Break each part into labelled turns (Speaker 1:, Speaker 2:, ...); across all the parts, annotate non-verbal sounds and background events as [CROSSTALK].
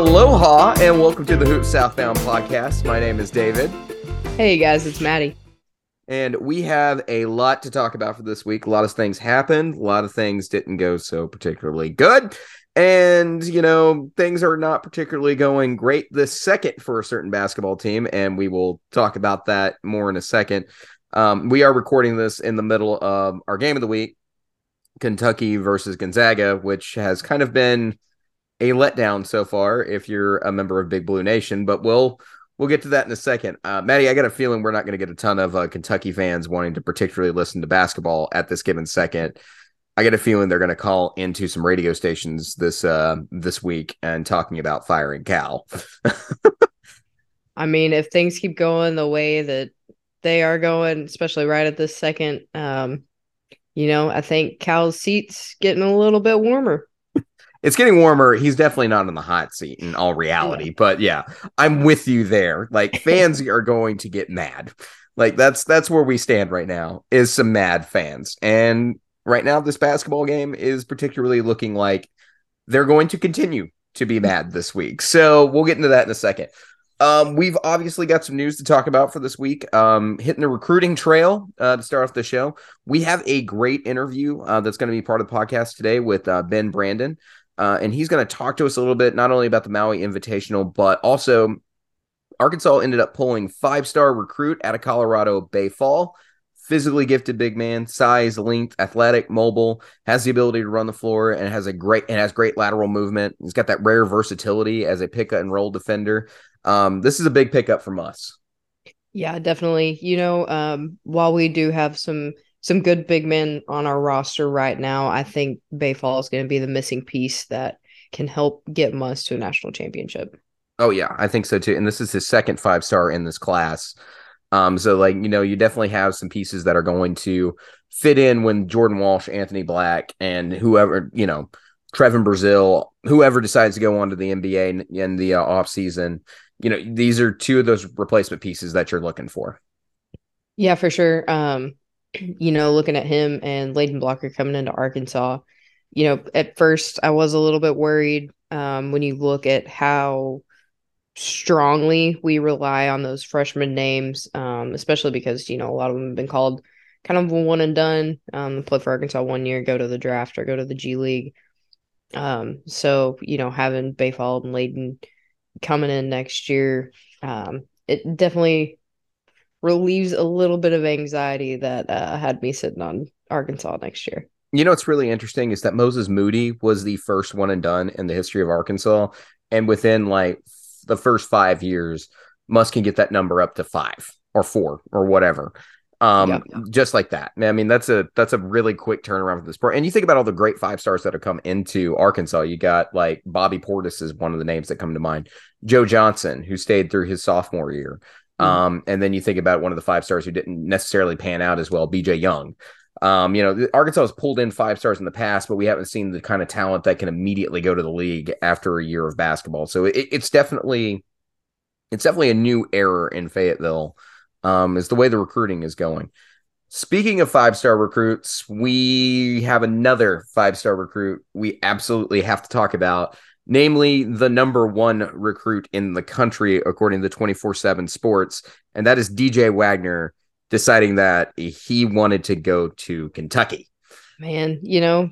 Speaker 1: Aloha, and welcome to the Hoops Southbound podcast. My name is David.
Speaker 2: Hey guys, it's Maddie.
Speaker 1: And we have a lot to talk about for this week. A lot of things happened, a lot of things didn't go so particularly good. And, you know, things are not particularly going great this second for a certain basketball team. And we will talk about that more in a second. Um, we are recording this in the middle of our game of the week, Kentucky versus Gonzaga, which has kind of been a letdown so far if you're a member of Big Blue Nation, but we'll we'll get to that in a second. Uh, Maddie, I got a feeling we're not going to get a ton of uh, Kentucky fans wanting to particularly listen to basketball at this given second. I get a feeling they're going to call into some radio stations this uh, this week and talking about firing Cal. [LAUGHS]
Speaker 2: I mean, if things keep going the way that they are going, especially right at this second, um, you know, I think Cal's seat's getting a little bit warmer
Speaker 1: it's getting warmer. He's definitely not in the hot seat in all reality, yeah. but yeah, I'm with you there. Like [LAUGHS] fans are going to get mad. Like that's that's where we stand right now is some mad fans. And right now this basketball game is particularly looking like they're going to continue to be mad this week. So we'll get into that in a second. Um, we've obviously got some news to talk about for this week. Um, hitting the recruiting trail uh, to start off the show. We have a great interview uh, that's going to be part of the podcast today with uh, Ben Brandon. Uh, and he's going to talk to us a little bit, not only about the Maui Invitational, but also Arkansas ended up pulling five star recruit out of Colorado Baye Fall. Physically gifted big man, size, length, athletic, mobile, has the ability to run the floor, and has a great and has great lateral movement. He's got that rare versatility as a pick and roll defender. Um, this is a big pickup from us.
Speaker 2: Yeah, definitely. You know, um, while we do have some some good big men on our roster right now. I think Baye Fall is going to be the missing piece that can help get Muss to a national championship.
Speaker 1: Oh yeah, I think so too. And this is his second five star in this class. Um, so like you know, you definitely have some pieces that are going to fit in when Jordan Walsh, Anthony Black, and whoever you know, Trevon Brazile, whoever decides to go on to the NBA in, in the uh, off season. You know, these are two of those replacement pieces that you're looking for.
Speaker 2: Yeah, for sure. Um, you know, looking at him and Layden Blocker coming into Arkansas, you know, at first I was a little bit worried um, when you look at how strongly we rely on those freshman names, um, especially because, you know, a lot of them have been called kind of one and done, um, play for Arkansas one year, go to the draft or go to the G League. Um, so, you know, having Baye Fall and Layden coming in next year, um, it definitely relieves a little bit of anxiety that uh, had me sitting on Arkansas next year.
Speaker 1: You know what's really interesting is that Moses Moody was the first one and done in the history of Arkansas, and within like the first five years, Muss can get that number up to five or four or whatever. Um, yeah, yeah. just like that. I mean, that's a that's a really quick turnaround for the sport. And you think about all the great five stars that have come into Arkansas. You got like Bobby Portis is one of the names that come to mind. Joe Johnson, who stayed through his sophomore year. Mm-hmm. Um, and then you think about one of the five stars who didn't necessarily pan out as well, BJ Young. Um, you know, Arkansas has pulled in five stars in the past, but we haven't seen the kind of talent that can immediately go to the league after a year of basketball. So it, it's definitely, it's definitely a new era in Fayetteville. Um, is the way the recruiting is going. Speaking of five star recruits, we have another five star recruit we absolutely have to talk about namely the number one recruit in the country, according to 24 7 Sports. And that is DJ Wagner deciding that he wanted to go to Kentucky.
Speaker 2: Man, you know,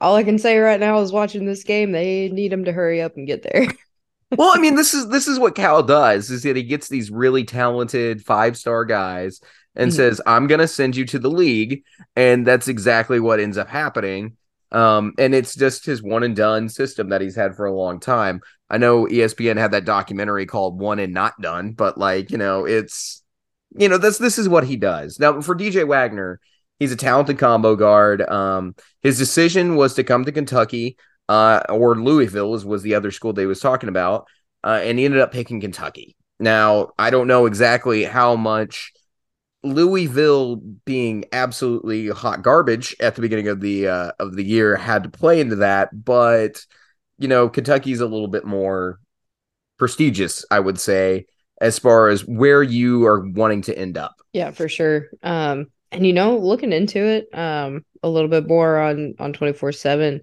Speaker 2: all I can say right now is watching this game, they need him to hurry up and get there. [LAUGHS]
Speaker 1: well, I mean, this is this is what Cal does is that he gets these really talented five star guys and mm-hmm. says, I'm gonna send you to the league. And that's exactly what ends up happening. Um, and it's just his one and done system that he's had for a long time. I know ESPN had that documentary called One and Not Done, but like, you know, it's you know, this this is what he does. Now for DJ Wagner, he's a talented combo guard. Um, his decision was to come to Kentucky, uh, or Louisville was, was the other school they was talking about, uh, and he ended up picking Kentucky. Now, I don't know exactly how much Louisville being absolutely hot garbage at the beginning of the uh, of the year had to play into that, but you know Kentucky's a little bit more prestigious, I would say, as far as where you are wanting to end up.
Speaker 2: Yeah, for sure. Um, and you know, looking into it um, a little bit more on on twenty four seven,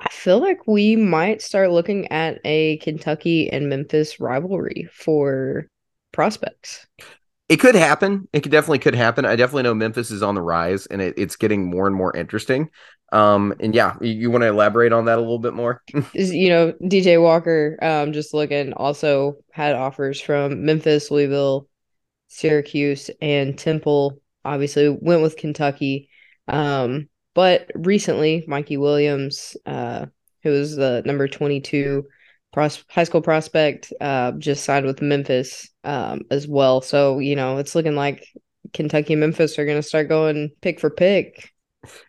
Speaker 2: I feel like we might start looking at a Kentucky and Memphis rivalry for prospects.
Speaker 1: It could happen. It could definitely could happen. I definitely know Memphis is on the rise and it, it's getting more and more interesting. Um, and yeah, you, you want to elaborate on that a little bit more? [LAUGHS]
Speaker 2: you know, DJ Walker, um, just looking also had offers from Memphis, Louisville, Syracuse, and Temple. Obviously, went with Kentucky. Um, but recently, Mikey Williams, uh, who was the number 22 pros- high school prospect, uh, just signed with Memphis um, as well. So, you know, it's looking like Kentucky and Memphis are going to start going pick for pick.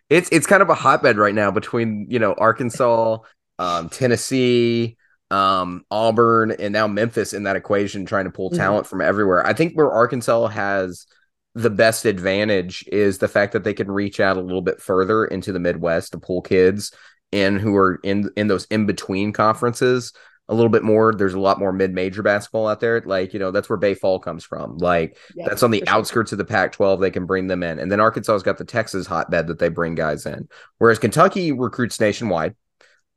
Speaker 1: It's it's kind of a hotbed right now between, you know, Arkansas, um, Tennessee, um, Auburn, and now Memphis in that equation, trying to pull mm-hmm. talent mm-hmm. from everywhere. I think where Arkansas has the best advantage is the fact that they can reach out a little bit further into the Midwest to pull kids in who are in in those in between conferences a little bit more. There's a lot more mid major basketball out there. Like, you know, that's where Baye Fall comes from. Like, yeah, that's on the outskirts sure. of the Pac 12. They can bring them in. And then Arkansas's got the Texas hotbed that they bring guys in. Whereas Kentucky recruits nationwide.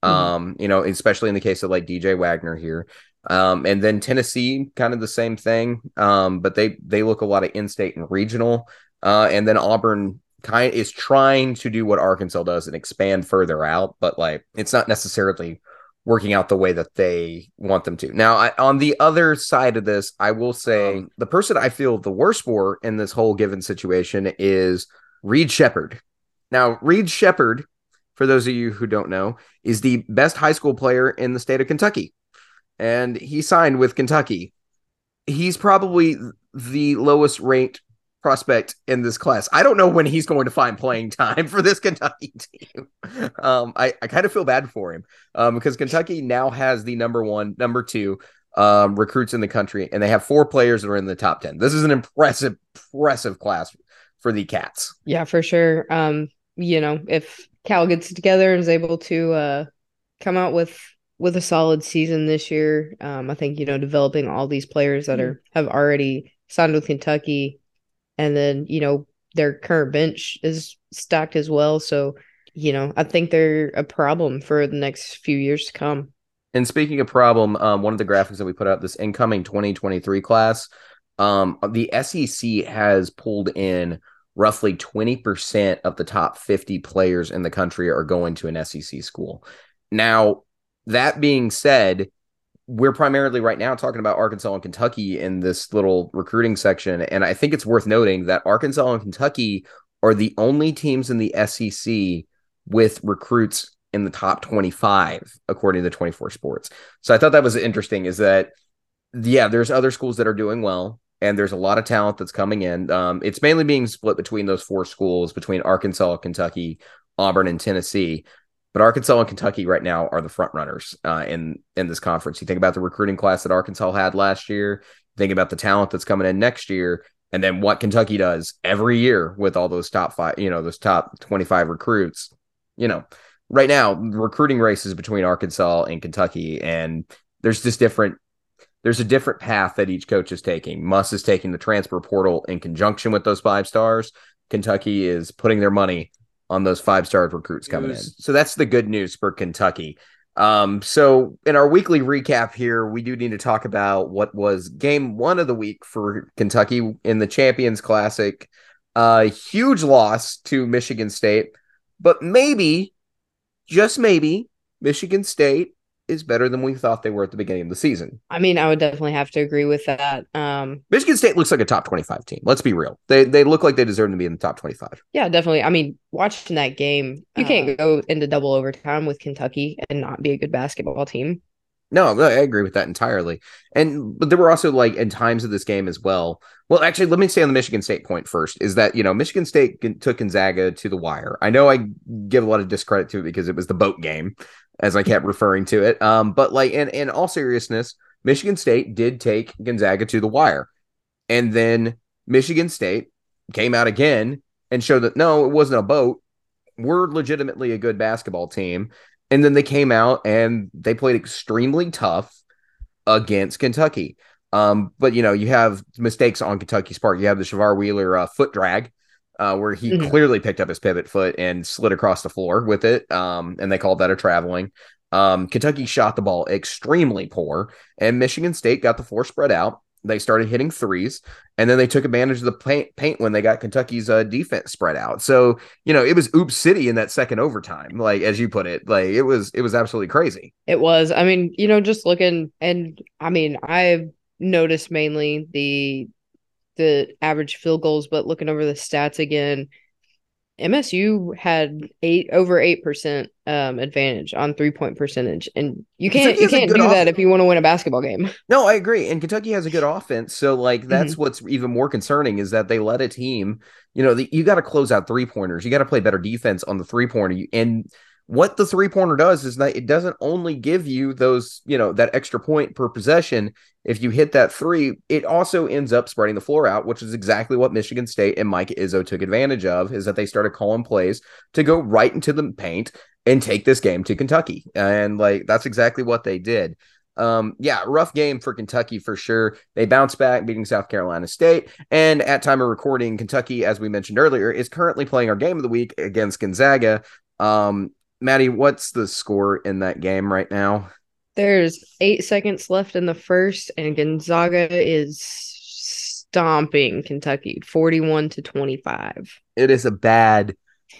Speaker 1: Mm-hmm. Um, you know, especially in the case of like DJ Wagner here. Um, and then Tennessee, kind of the same thing. Um, but they they look a lot of in-state and regional. Uh, and then Auburn kind is trying to do what Arkansas does and expand further out, but like it's not necessarily working out the way that they want them to. Now, I, on the other side of this, I will say um, the person I feel the worst for in this whole given situation is Reed Sheppard. Now, Reed Sheppard, for those of you who don't know, is the best high school player in the state of Kentucky and he signed with Kentucky. He's probably the lowest ranked prospect in this class. I don't know when he's going to find playing time for this Kentucky [LAUGHS] team. Um, I, I kind of feel bad for him um, because Kentucky now has the number one, number two um, recruits in the country, and they have four players that are in the top 10. This is an impressive, impressive class for the Cats.
Speaker 2: Yeah, for sure. Um, you know, if Cal gets together and is able to uh, come out with with a solid season this year. Um, I think you know developing all these players that are have already signed with Kentucky, and then you know their current bench is stacked as well. So you know I think they're a problem for the next few years to come.
Speaker 1: And speaking of problem, um, one of the graphics that we put out this incoming 2023 class, um, the SEC has pulled in roughly 20% of the top 50 players in the country are going to an SEC school. Now, that being said, we're primarily right now talking about Arkansas and Kentucky in this little recruiting section. And I think it's worth noting that Arkansas and Kentucky are the only teams in the SEC with recruits in the top 25, according to 24 Sports. So I thought that was interesting is that, yeah, there's other schools that are doing well. And there's a lot of talent that's coming in. Um, it's mainly being split between those four schools, between Arkansas, Kentucky, Auburn, and Tennessee. But Arkansas and Kentucky right now are the front runners uh, in in this conference. You think about the recruiting class that Arkansas had last year. Think about the talent that's coming in next year, and then what Kentucky does every year with all those top five, you know, those top twenty five recruits. You know, right now recruiting races between Arkansas and Kentucky, and there's just different. There's a different path that each coach is taking. Muss is taking the transfer portal in conjunction with those five stars. Kentucky is putting their money on those five star recruits coming in. So that's the good news for Kentucky. Um, so in our weekly recap here, we do need to talk about what was game one of the week for Kentucky in the Champions Classic. A uh, huge loss to Michigan State, but maybe, just maybe, Michigan State is better than we thought they were at the beginning of the season.
Speaker 2: I mean, I would definitely have to agree with that. Um,
Speaker 1: Michigan State looks like a top 25 team. Let's be real. They they look like they deserve to be in the top 25.
Speaker 2: Yeah, definitely. I mean, watching that game, you uh, can't go into double overtime with Kentucky and not be a good basketball team.
Speaker 1: No, I agree with that entirely. And but there were also like in times of this game as well. Well, actually, let me stay on the Michigan State point first. Is that you know Michigan State took Gonzaga to the wire. I know I give a lot of discredit to it because it was the boat game, as I kept referring to it. Um, but like in in all seriousness, Michigan State did take Gonzaga to the wire, and then Michigan State came out again and showed that no, it wasn't a boat. We're legitimately a good basketball team. And then they came out and they played extremely tough against Kentucky. Um, but you know, you have mistakes on Kentucky's part. You have the Sahvir Wheeler uh, foot drag uh, where he
Speaker 2: Mhm.
Speaker 1: clearly picked up his pivot foot and slid across the floor with it. Um, and they called that a traveling. Um, Kentucky shot the ball extremely poor, and Michigan State got the floor spread out. They started hitting threes, and then they took advantage of the paint, paint when they got Kentucky's uh, defense spread out. So you know it was oops city in that second overtime, like as you put it, like it was it was absolutely crazy.
Speaker 2: It was. I mean, you know, just looking and I mean, I've noticed mainly the the average field goals, but looking over the stats again, MSU had eight over eight percent um advantage on three point percentage. And you can't you can't do
Speaker 1: off-
Speaker 2: that if you want to win a basketball game. [LAUGHS]
Speaker 1: No, I agree. And Kentucky has a good offense. So, like, that's what's even more concerning is that they let a team, you know, the, you got to close out three pointers. You got to play better defense on the three pointer. And what the three pointer does is that it doesn't only give you those, you know, that extra point per possession. If you hit that three, it also ends up spreading the floor out, which is exactly what Michigan State and Mike Izzo took advantage of, is that they started calling plays to go right into the paint and take this game to Kentucky. And like, that's exactly what they did. Um, yeah, rough game for Kentucky for sure. They bounce back, beating South Carolina State. And at time of recording, Kentucky, as we mentioned earlier, is currently playing our game of the week against Gonzaga. Um, Maddie, what's the score in that game right now?
Speaker 2: There's eight seconds left in the first, and Gonzaga is stomping Kentucky 41 to 25.
Speaker 1: It is a bad,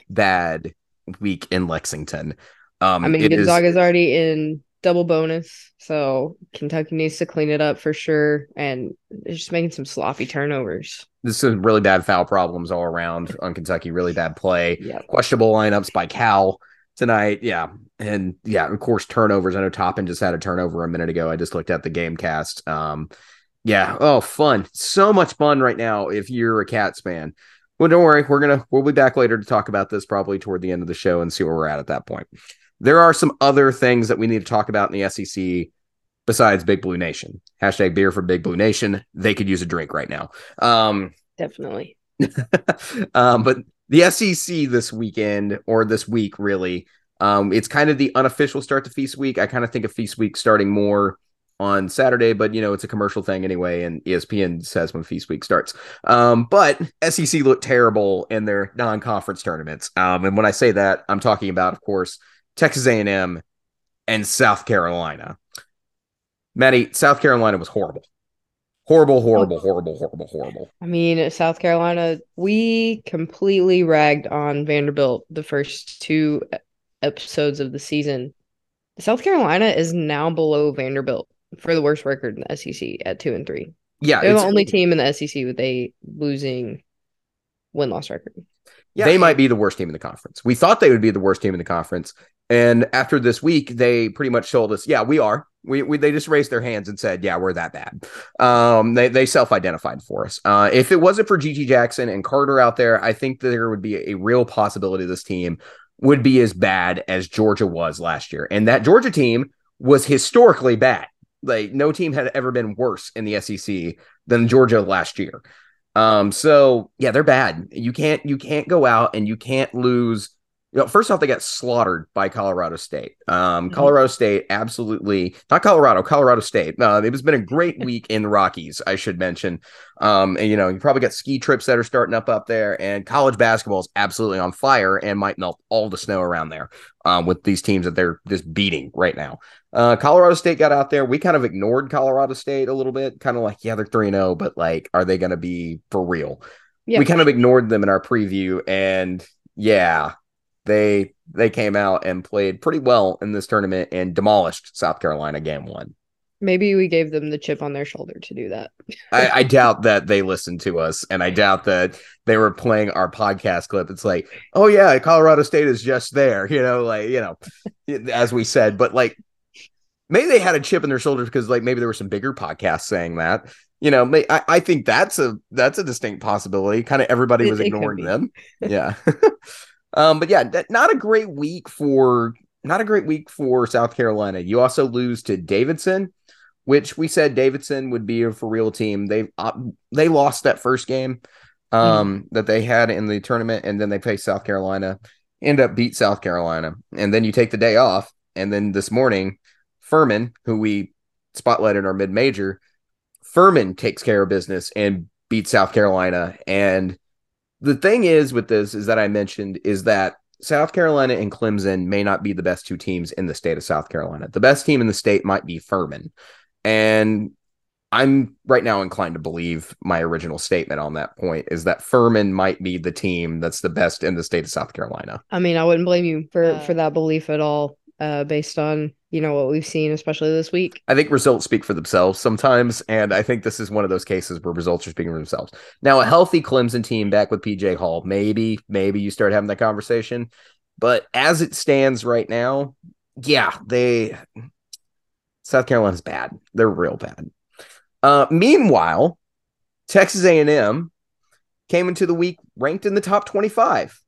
Speaker 1: bad week in Lexington. Um,
Speaker 2: I mean,
Speaker 1: it is-
Speaker 2: Gonzaga's already in double bonus, so Kentucky needs to clean it up for sure. And they're just making some sloppy turnovers.
Speaker 1: this is really bad foul problems all around on Kentucky. Really bad play.
Speaker 2: Yeah.
Speaker 1: questionable lineups by Cal tonight. Yeah. And yeah, of course, turnovers. I know Toppin just had a turnover a minute ago. I just looked at the game cast. Um, yeah. Oh, fun. So much fun right now if you're a Cats fan. Well, don't worry. We're gonna we'll be back later to talk about this probably toward the end of the show and see where we're at at that point. There are some other things that we need to talk about in the SEC besides Big Blue Nation. Hashtag beer for Big Blue Nation. They could use a drink right now. Um,
Speaker 2: Definitely. [LAUGHS]
Speaker 1: um, but the SEC this weekend or this week, really, um, it's kind of the unofficial start to Feast Week. I kind of think of Feast Week starting more on Saturday, but you know it's a commercial thing anyway, and ESPN says when Feast Week starts. Um, but SEC looked terrible in their non-conference tournaments, um, and when I say that, I'm talking about, of course, Texas A&M and South Carolina. Maddie, South Carolina was horrible, horrible, horrible, horrible, horrible, horrible.
Speaker 2: I mean, South Carolina, we completely ragged on Vanderbilt the first two episodes of the season. South Carolina is now below Vanderbilt for the worst record in the SEC at two and three.
Speaker 1: Yeah,
Speaker 2: They're the only team in the SEC with a losing win loss record.
Speaker 1: Yeah, they might be the worst team in the conference. We thought they would be the worst team in the conference, and after this week, they pretty much told us, "Yeah, we are." We, we they just raised their hands and said, "Yeah, we're that bad." Um, they they self identified for us. Uh, if it wasn't for GG Jackson and Carter out there, I think there would be a real possibility this team would be as bad as Georgia was last year, and that Georgia team was historically bad. Like no team had ever been worse in the SEC than Georgia last year. Um, so yeah, they're bad. You can't you can't go out and you can't lose. You know, first off, they got slaughtered by Colorado State. Um,
Speaker 2: Mhm.
Speaker 1: Colorado State absolutely not Colorado, Colorado State. Uh, it has been a great [LAUGHS] week in the Rockies, I should mention. Um, and you know, you probably got ski trips that are starting up up there, and college basketball is absolutely on fire and might melt all the snow around there. Um, with these teams that they're just beating right now. Uh, Colorado State got out there. We kind of ignored Colorado State a little bit, kind of like, yeah, they're 3 0, but like, are they going to be for real?
Speaker 2: Yeah.
Speaker 1: We kind of ignored them in our preview, and yeah, they they came out and played pretty well in this tournament and demolished South Carolina game one.
Speaker 2: Maybe we gave them the chip on their shoulder to do that.
Speaker 1: I, I [LAUGHS] doubt that they listened to us, and I doubt that they were playing our podcast clip. It's like, oh yeah, Colorado State is just there, you know, like you know, [LAUGHS] as we said, but like maybe they had a chip in their shoulder because like maybe there were some bigger podcasts saying that. You know, may, I, I think that's a that's a distinct possibility. Kind of everybody was
Speaker 2: it
Speaker 1: ignoring them. [LAUGHS] Yeah. Um, but yeah, that, not a great week for not a great week for South Carolina. You also lose to Davidson, which we said Davidson would be a for real team. They uh, they lost that first game um that they had in the tournament, and then they faced South Carolina, end up beat South Carolina, and then you take the day off, and then this morning, Furman, who we spotlighted in our mid major, Furman takes care of business and beats South Carolina, and the thing is with this is that I mentioned is that South Carolina and Clemson may not be the best two teams in the state of South Carolina. The best team in the state might be Furman. And I'm right now inclined to believe my original statement on that point is that Furman might be the team that's the best in the state of South Carolina.
Speaker 2: I mean, I wouldn't blame you for uh, for that belief at all, uh, based on you know what we've seen, especially this week.
Speaker 1: I think results speak for themselves sometimes, and I think this is one of those cases where results are speaking for themselves. Now, a healthy Clemson team back with PJ Hall, maybe, maybe you start having that conversation, but as it stands right now, yeah, they South Carolina's bad. They're real bad. Uh, meanwhile, Texas A&M came into the week ranked in the top 25.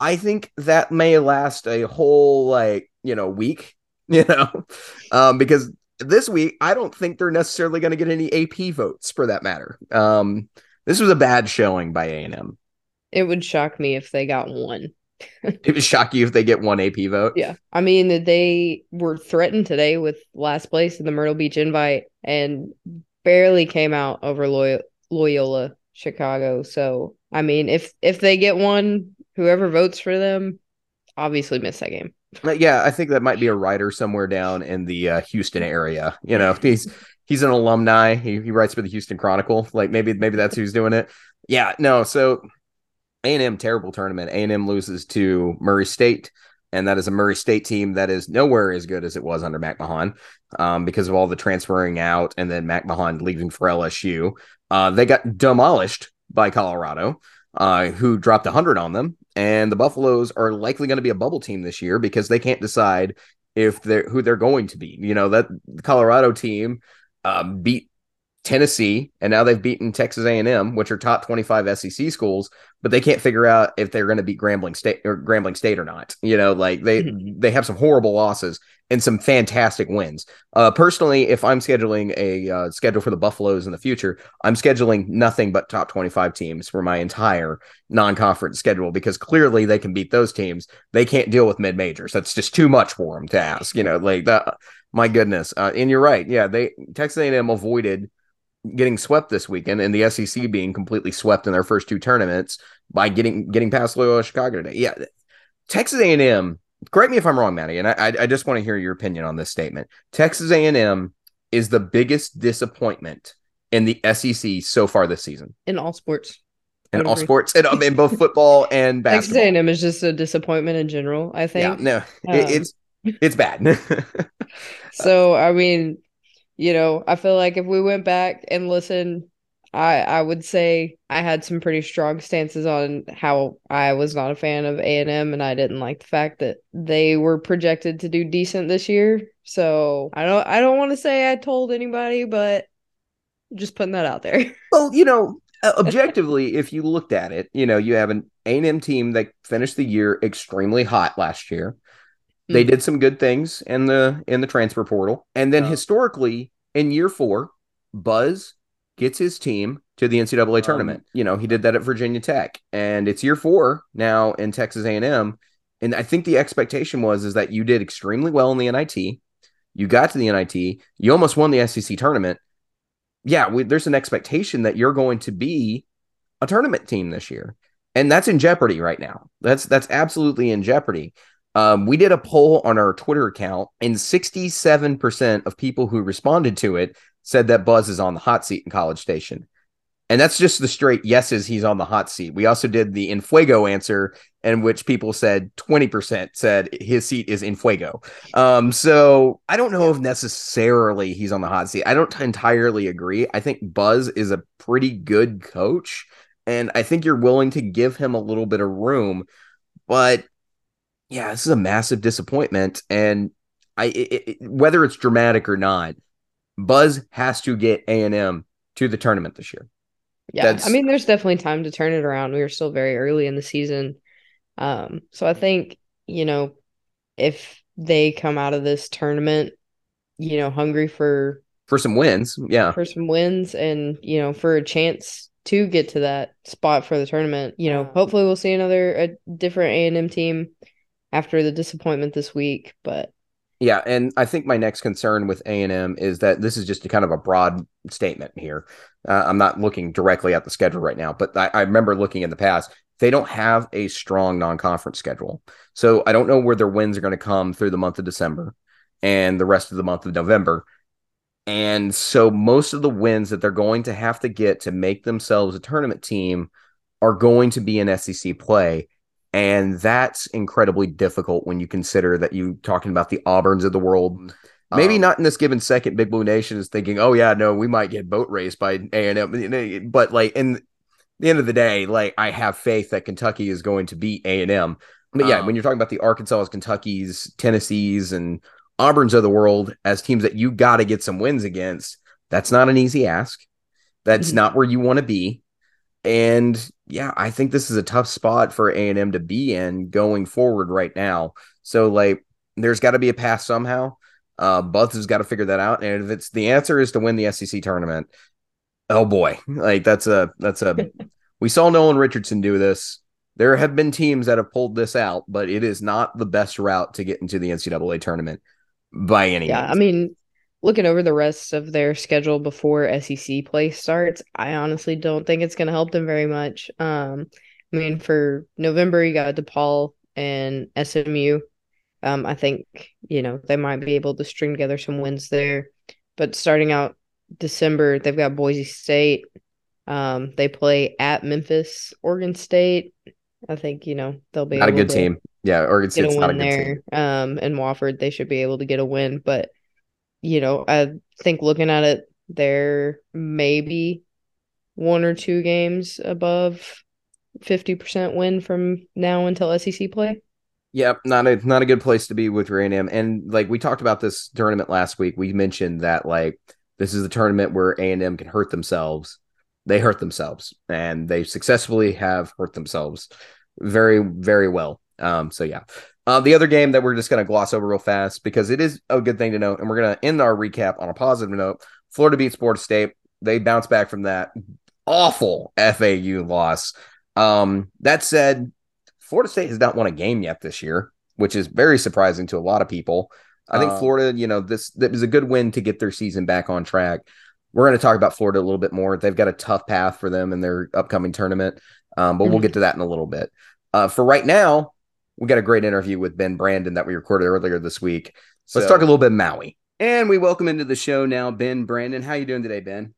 Speaker 1: I think that may last a whole like, you know, week, [LAUGHS] you know, um, because this week I don't think they're necessarily going to get any AP votes for that matter. Um, this was a bad showing by A&M.
Speaker 2: It would shock me if they got one. [LAUGHS]
Speaker 1: it would shock you if they get one AP vote.
Speaker 2: Yeah. I mean, they were threatened today with last place in the Myrtle Beach invite and barely came out over Loy- Loyola Chicago. So, I mean, if if they get one, whoever votes for them obviously missed that game.
Speaker 1: Yeah, I think that might be a writer somewhere down in the uh, Houston area. You know, he's he's an alumni. He, he writes for the Houston Chronicle. Like maybe maybe that's who's doing it. Yeah, no. So a&M terrible tournament. A&M loses to Murray State, and that is a Murray State team that is nowhere as good as it was under Mac Mahon um, because of all the transferring out and then Mac Mahon leaving for LSU. Uh, they got demolished by Colorado, uh, who dropped 100 on them. And the Buffaloes are likely going to be a bubble team this year because they can't decide if they're who they're going to be. You know, that Colorado team um, beat Tennessee, and now they've beaten Texas A&M, which are top 25 SEC schools, but they can't figure out if they're going to beat Grambling State or Grambling State or not. You know, like they mm-hmm. they have some horrible losses and some fantastic wins. Uh, personally, if I'm scheduling a uh, schedule for the Buffaloes in the future, I'm scheduling nothing but top 25 teams for my entire non-conference schedule because clearly they can beat those teams. They can't deal with mid majors. That's just too much for them to ask. You know, like that. My goodness. Uh, and you're right. Yeah, they Texas A&M avoided getting swept this weekend and the SEC being completely swept in their first two tournaments by getting getting past Loyola Chicago today. Yeah, Texas A&M. Correct me if I'm wrong, Maddie, and I I just want to hear your opinion on this statement. Texas A&M is the biggest disappointment in the SEC so far this season
Speaker 2: in all sports.
Speaker 1: In all agree. sports, and in, in both [LAUGHS] football and basketball.
Speaker 2: Texas A&M is just a disappointment in general. I think.
Speaker 1: Yeah, no, um, it's it's bad. [LAUGHS] [LAUGHS]
Speaker 2: so I mean, you know, I feel like if we went back and listened, I I would say I had some pretty strong stances on how I was not a fan of A and M, and I didn't like the fact that they were projected to do decent this year. So I don't I don't want to say I told anybody, but just putting that out there. [LAUGHS]
Speaker 1: Well, you know, objectively, if you looked at it, you know, you have an A and M team that finished the year extremely hot last year. They mm-hmm. did some good things in the in the transfer portal, and then historically in year four, Buzz gets his team to the NCAA um, tournament. You know, he did that at Virginia Tech, and it's year four now in Texas A and M. And I think the expectation was is that you did extremely well in the NIT. You got to the NIT. You almost won the SEC tournament. Yeah, we, there's an expectation that you're going to be a tournament team this year, and that's in jeopardy right now. That's that's absolutely in jeopardy. Um, we did a poll on our Twitter account, and 67% of people who responded to it said that Buzz is on the hot seat in College Station. And that's just the straight yeses, he's on the hot seat. We also did the in fuego answer, in which people said 20% said his seat is in fuego. Um, so I don't know if necessarily he's on the hot seat. I don't entirely agree. I think Buzz is a pretty good coach, and I think you're willing to give him a little bit of room. But yeah, this is a massive disappointment. And I, it, it, whether it's dramatic or not, Buzz has to get A and M to the tournament this year.
Speaker 2: Yeah, That's... I mean, there's definitely time to turn it around. We are still very early in the season, um, so I think you know if they come out of this tournament, you know, hungry for
Speaker 1: for some wins, yeah,
Speaker 2: for some wins, and you know, for a chance to get to that spot for the tournament, you know, hopefully we'll see another a different A and M team after the disappointment this week. But
Speaker 1: Yeah, and I think my next concern with A and M is that this is just a kind of a broad statement here. Uh, I'm not looking directly at the schedule right now, but I, I remember looking in the past. They don't have a strong non-conference schedule, so I don't know where their wins are going to come through the month of December and the rest of the month of November. And so most of the wins that they're going to have to get to make themselves a tournament team are going to be in SEC play. And that's incredibly difficult when you consider that you talking about the Auburns of the world. Maybe um, not in this given second, Big Blue Nation is thinking, "Oh yeah, no, we might get boat raced by A and M." But like in the end of the day, like I have faith that Kentucky is going to beat A and M. But yeah, um, when you're talking about the Arkansas, Kentucky's, Tennessee's, and Auburn's of the world as teams that you got to get some wins against, that's not an easy ask. That's mm-hmm. not where you want to be. And yeah, I think this is a tough spot for A&M to be in going forward right now. So like there's got to be a path somehow. Uh Buzz has got to figure that out. And if it's the answer is to win the SEC tournament, oh boy. [LAUGHS] Like that's a that's a we saw Nolan Richardson do this. There have been teams that have pulled this out, but it is not the best route to get into the NCAA tournament by any
Speaker 2: yeah,
Speaker 1: means.
Speaker 2: I mean, looking over the rest of their schedule before SEC play starts, I honestly don't think it's going to help them very much. Um, I mean, for November, you got DePaul and SMU. Um, I think you know they might be able to string together some wins there. But starting out December, they've got Boise State. Um, they play at Memphis, Oregon State. I think you know they'll be
Speaker 1: not a good team. Yeah, Oregon State's not a good there. team.
Speaker 2: Um, and Wofford, they should be able to get a win. But you know, I think looking at it, they're maybe one or two games above fifty percent win from now until SEC play.
Speaker 1: Yep, not a not a good place to be with Uranium. And like we talked about this tournament last week, we mentioned that like this is the tournament where A and M can hurt themselves. They hurt themselves, and they successfully have hurt themselves very very well. Um, so yeah. Uh, the other game that we're just going to gloss over real fast because it is a good thing to note, and we're going to end our recap on a positive note. Florida beats Florida State. They bounce back from that awful FAU loss. Um, that said, Florida State has not won a game yet this year, which is very surprising to a lot of people. I think um, Florida, you know, this that was a good win to get their season back on track. We're going to talk about Florida a little bit more. They've got a tough path for them in their upcoming tournament, um, but mm-hmm. we'll get to that in a little bit. Uh, for right now, we got a great interview with Ben Brandon that we recorded earlier this week. So let's talk a little bit Maui. And we welcome into the show now Ben Brandon. How you doing today, Ben?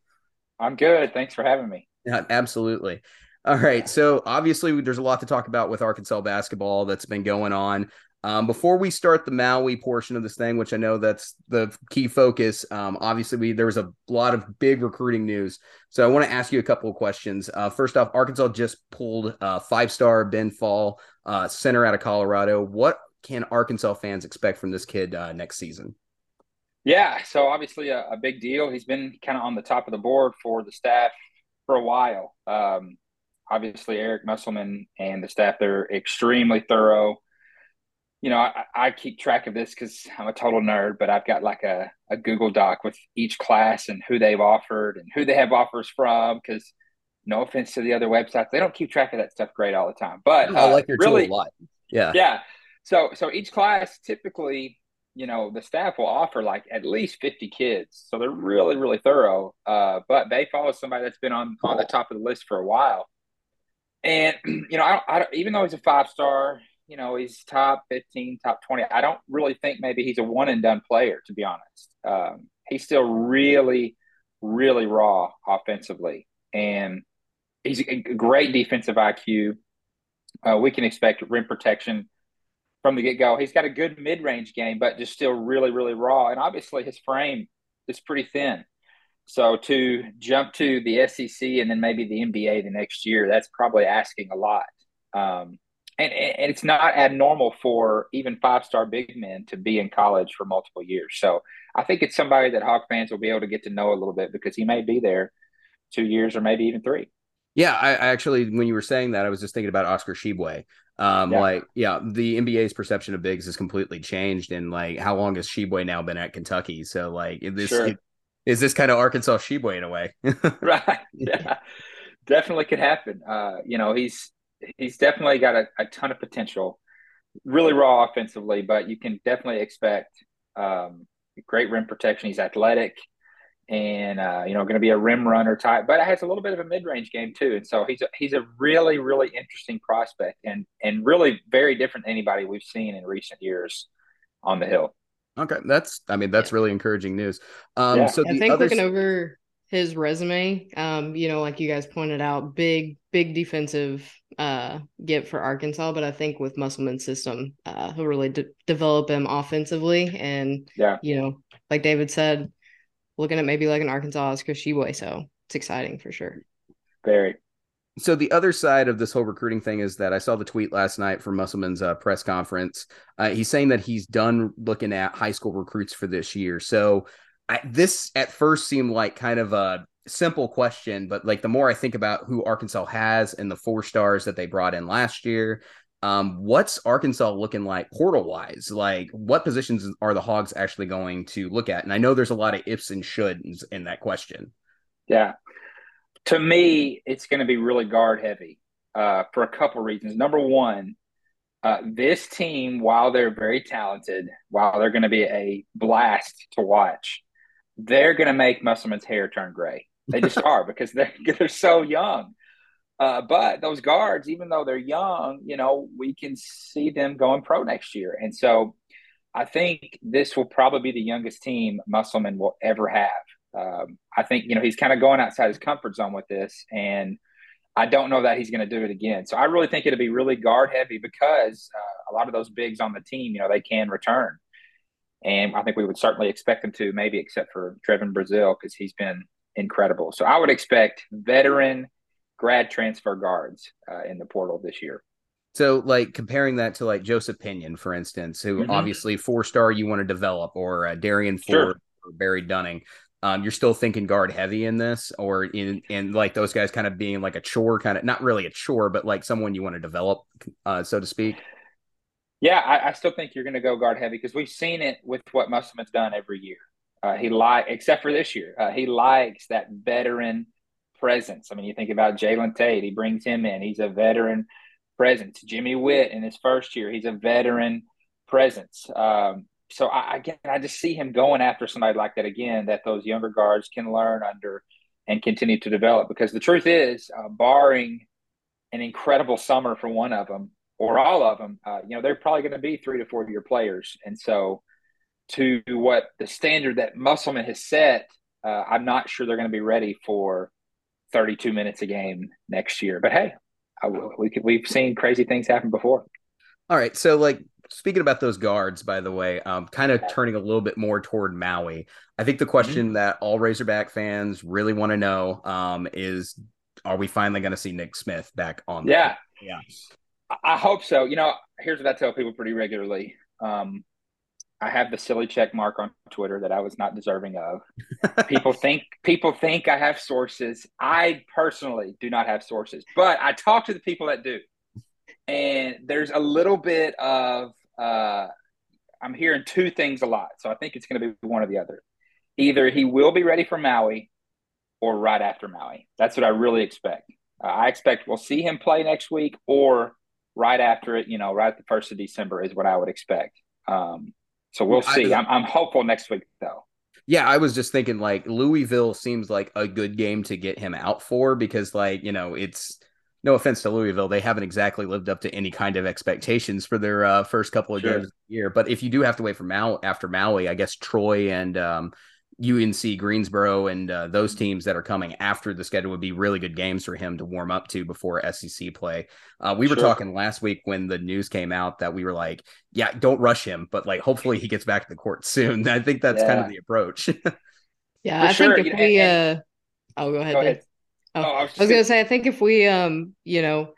Speaker 3: I'm good. Thanks for having me.
Speaker 1: Yeah, absolutely. All right. So obviously, there's a lot to talk about with Arkansas basketball that's been going on. Um, before we start the Maui portion of this thing, which I know that's the key focus, um, obviously we there was a lot of big recruiting news. So I want to ask you a couple of questions. Uh, first off, Arkansas just pulled uh, five-star Ben Fall, uh, center out of Colorado. What can Arkansas fans expect from this kid uh, next season?
Speaker 3: Yeah, so obviously a, a big deal. He's been kind of on the top of the board for the staff for a while. Um, obviously, Eric Musselman and the staff they're extremely thorough you know, I, I keep track of this because I'm a total nerd, but I've got like a, a Google Doc with each class and who they've offered and who they have offers from. Because no offense to the other websites, they don't keep track of that stuff great all the time. But
Speaker 1: I like your really, tool a lot. Yeah,
Speaker 3: yeah. So so each class typically, you know, the staff will offer like at least 50 kids. So they're really really thorough. Uh, but they follow somebody that's been on on the top of the list for a while. And [CLEARS THROAT] you know, I, don't, I don't even though he's a five star, you know, he's top 15, top 20. I don't really think maybe he's a one and done player, to be honest. Um, he's still really, really raw offensively. And he's a great defensive IQ. Uh, we can expect rim protection from the get go. He's got a good mid range game, but just still really, really raw. And obviously, his frame is pretty thin. So to jump to the SEC and then maybe the NBA the next year, that's probably asking a lot. Um, and, and it's not abnormal for even five star big men to be in college for multiple years. So I think it's somebody that Hawk fans will be able to get to know a little bit because he may be there two years or maybe even three.
Speaker 1: Yeah, I, I actually, when you were saying that, I was just thinking about Oscar Tshiebwe. Um, yeah. like, yeah, the NBA's perception of bigs has completely changed, and like, how long has Tshiebwe now been at Kentucky? So, like, this sure. it, is this kind of Arkansas Tshiebwe in a way, [LAUGHS] [LAUGHS]
Speaker 3: right? Yeah, definitely could happen. Uh, you know, he's he's definitely got a, a ton of potential. Really raw offensively, but you can definitely expect Um, great rim protection. He's athletic and uh, you know going to be a rim runner type, but has a little bit of a mid range game too. And so he's a, he's a really really interesting prospect and and really very different than anybody we've seen in recent years on the hill.
Speaker 1: Okay, that's I mean that's yeah. really encouraging news.
Speaker 2: Um, yeah. so I think other... looking over his resume, um, you know, like you guys pointed out, big big defensive uh get for Arkansas, but I think with Musselman's system, uh, he'll really de- develop him offensively, and
Speaker 3: yeah,
Speaker 2: you know, like David said looking at maybe like an Arkansas Oscar Tshiebwe. So it's exciting for sure.
Speaker 3: Very.
Speaker 1: So the other side of this whole recruiting thing is that I saw the tweet last night from Musselman's uh, press conference. Uh, he's saying that he's done looking at high school recruits for this year. So I, this at first seemed like kind of a simple question, but like the more I think about who Arkansas has and the four stars that they brought in last year, um, what's Arkansas looking like portal wise? Like, what positions are the Hogs actually going to look at? And I know there's a lot of ifs and shoulds in that question.
Speaker 3: Yeah. To me, it's going to be really guard heavy uh, for a couple reasons. Number one, uh, this team, while they're very talented, while they're going to be a blast to watch, they're going to make Musselman's hair turn gray. They just [LAUGHS] are because they're [LAUGHS] they're so young. Uh, but those guards, even though they're young, you know, we can see them going pro next year. And so I think this will probably be the youngest team Musselman will ever have. Um, I think, you know, he's kind of going outside his comfort zone with this. And I don't know that he's going to do it again. So I really think it'll be really guard heavy because uh, a lot of those bigs on the team, you know, they can return. And I think we would certainly expect them to, maybe except for Trevon Brazile, because he's been incredible. So I would expect veteran – grad transfer guards uh, in the portal this year.
Speaker 1: So, like comparing that to like Joseph Pinion, for instance, who mm-hmm. obviously four star you want to develop, or uh, Derrian Ford sure. or Barry Dunning. Um, you're still thinking guard heavy in this, or in in like those guys kind of being like a chore, kind of not really a chore, but like someone you want to develop, uh, so to speak.
Speaker 3: Yeah, I, I still think you're going to go guard heavy because we've seen it with what Musselman's done every year. Uh, he like except for this year, uh, he likes that veteran presence. I mean, you think about Jalen Tate, he brings him in. He's a veteran presence. Jimmy Whitt in his first year, he's a veteran presence. Um, so I, again, I just see him going after somebody like that again, that those younger guards can learn under and continue to develop. Because the truth is, uh, barring an incredible summer for one of them or all of them, uh, you know, they're probably going to be three to four year players. And so, to what the standard that Musselman has set, uh, I'm not sure they're going to be ready for 32 minutes a game next year. But hey, I, we could, we've seen crazy things happen before.
Speaker 1: All right, so like speaking about those guards, by the way, um, kind of turning a little bit more toward Maui. I think the question mm-hmm. that all Razorback fans really want to know um, is, are we finally going to see Nick Smith back on?
Speaker 3: Yeah,
Speaker 1: the yeah.
Speaker 3: I hope so. You know, here's what I tell people pretty regularly. Um, I have the silly check mark on Twitter that I was not deserving of. [LAUGHS] people think people think I have sources. I personally do not have sources, but I talk to the people that do. And there's a little bit of uh, I'm hearing two things a lot. So I think it's going to be one or the other. Either he will be ready for Maui or right after Maui. That's what I really expect. Uh, I expect we'll see him play next week or right after it, you know, right at the first of December is what I would expect. Um, so we'll see. I, I'm, I'm hopeful next week though.
Speaker 1: Yeah, I was just thinking like Louisville seems like a good game to get him out for because like, you know, it's no offense to Louisville, they haven't exactly lived up to any kind of expectations for their uh, first couple of sure. games of the year. But if you do have to wait for Maui after Maui, I guess Troy and um, UNC Greensboro and uh, those teams that are coming after the schedule would be really good games for him to warm up to before SEC play. Uh, we were talking last week when the news came out that we were like, yeah, don't rush him, but like hopefully he gets back to the court [LAUGHS] soon. I think that's yeah. kind of the approach. [LAUGHS]
Speaker 2: yeah, for I sure. think if we, uh, oh, go ahead. Go ahead. Oh, oh, I was, was gonna say, I think if we, um, you know,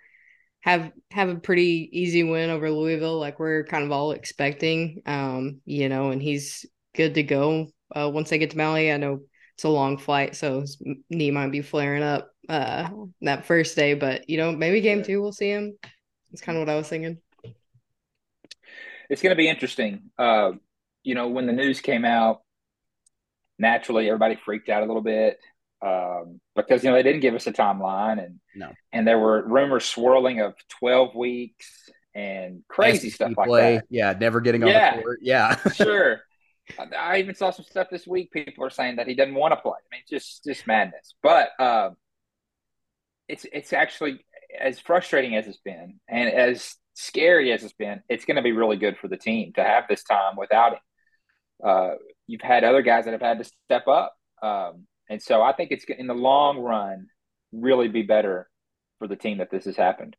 Speaker 2: have have a pretty easy win over Louisville, like we're kind of all expecting, um, you know, and he's good to go uh, once they get to Maui. I know it's a long flight, so his knee might be flaring up uh, that first day, but you know, maybe game two we'll see him. It's kind of what I was thinking.
Speaker 3: It's going to be interesting. Uh, you know, when the news came out, naturally everybody freaked out a little bit um, because you know they didn't give us a timeline, and
Speaker 1: no,
Speaker 3: and there were rumors swirling of twelve weeks and crazy stuff like that.
Speaker 1: Yeah, never getting on
Speaker 3: yeah,
Speaker 1: the court. Yeah, [LAUGHS]
Speaker 3: sure. I even saw some stuff this week. People are saying that he doesn't want to play. I mean, just just madness. But um, it's it's actually as frustrating as it's been, and as scary as it's been. It's going to be really good for the team to have this time without him. Uh, you've had other guys that have had to step up, um, and so I think it's in the long run really be better for the team that this has happened.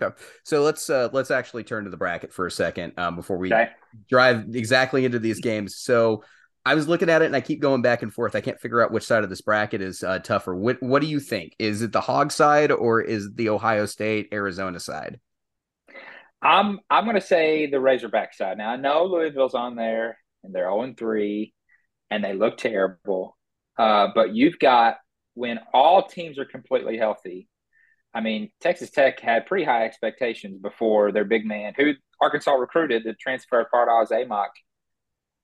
Speaker 1: Okay, so let's uh, let's actually turn to the bracket for a second um, before we okay. drive exactly into these games. So I was looking at it and I keep going back and forth. I can't figure out which side of this bracket is uh, tougher. What What do you think? Is it the Hog side or is the Ohio State Arizona side?
Speaker 3: I'm I'm going to say the Razorback side. Now I know Louisville's on there and they're 0 3 and they look terrible. Uh, but you've got when all teams are completely healthy. I mean, Texas Tech had pretty high expectations before their big man, who Arkansas recruited, the transfer Fardaws Aimaq.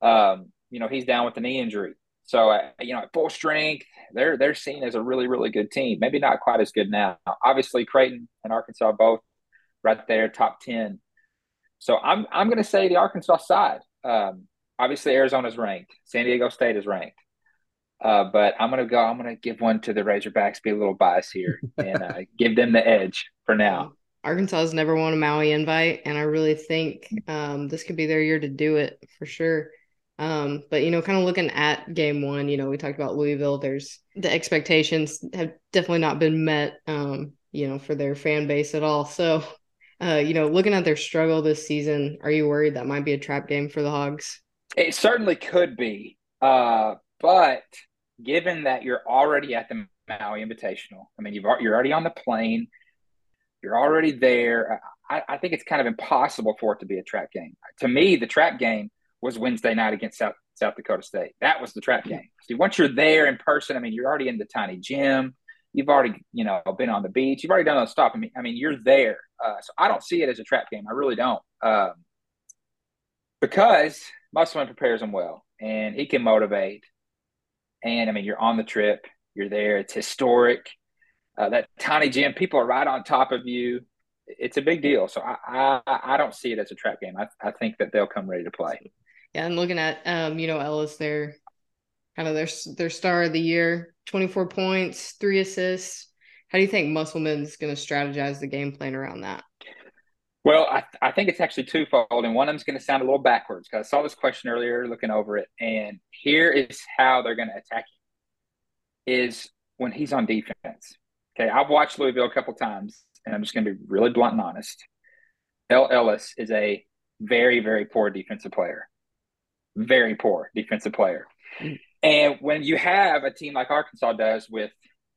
Speaker 3: Um, you know, he's down with a knee injury. So, uh, you know, at full strength, they're they're seen as a really, really good team. Maybe not quite as good now. Obviously, Creighton and Arkansas both right there, top ten. So I'm I'm going to say the Arkansas side. Um, obviously, Arizona's ranked. San Diego State is ranked. Uh, but I'm gonna go. I'm gonna give one to the Razorbacks. Be a little biased here and uh, [LAUGHS] give them the edge for now.
Speaker 2: Arkansas has never won a Maui invite, and I really think um, this could be their year to do it for sure. Um, but you know, kind of looking at game one, you know, we talked about Louisville. There's the expectations have definitely not been met, um, you know, for their fan base at all. So, uh, you know, looking at their struggle this season, are you worried that might be a trap game for the Hogs?
Speaker 3: It certainly could be, uh, but given that you're already at the Maui Invitational, I mean, you've you're already on the plane, you're already there. I, I think it's kind of impossible for it to be a trap game. To me, the trap game was Wednesday night against South South Dakota State. That was the trap game. See, once you're there in person, I mean, you're already in the tiny gym. You've already, you know, been on the beach. You've already done those stuff. I mean, I mean, you're there. Uh, so I don't see it as a trap game. I really don't, um, because Musselman prepares them well, and he can motivate. And I mean, you're on the trip, you're there, it's historic. Uh, that tiny gym, people are right on top of you. It's a big deal. So I, I, I don't see it as a trap game. I, I think that they'll come ready to play.
Speaker 2: Yeah, and looking at um, you know, Ellis there, kind of their their star of the year, 24 points, three assists. How do you think Musselman's going to strategize the game plan around that?
Speaker 3: Well, I, I think it's actually twofold, and one of them's going to sound a little backwards because I saw this question earlier, looking over it, and here is how they're going to attack you: is when he's on defense. Okay, I've watched Louisville a couple times, and I'm just going to be really blunt and honest. El Ellis is a very, very poor defensive player, very poor defensive player. And when you have a team like Arkansas does with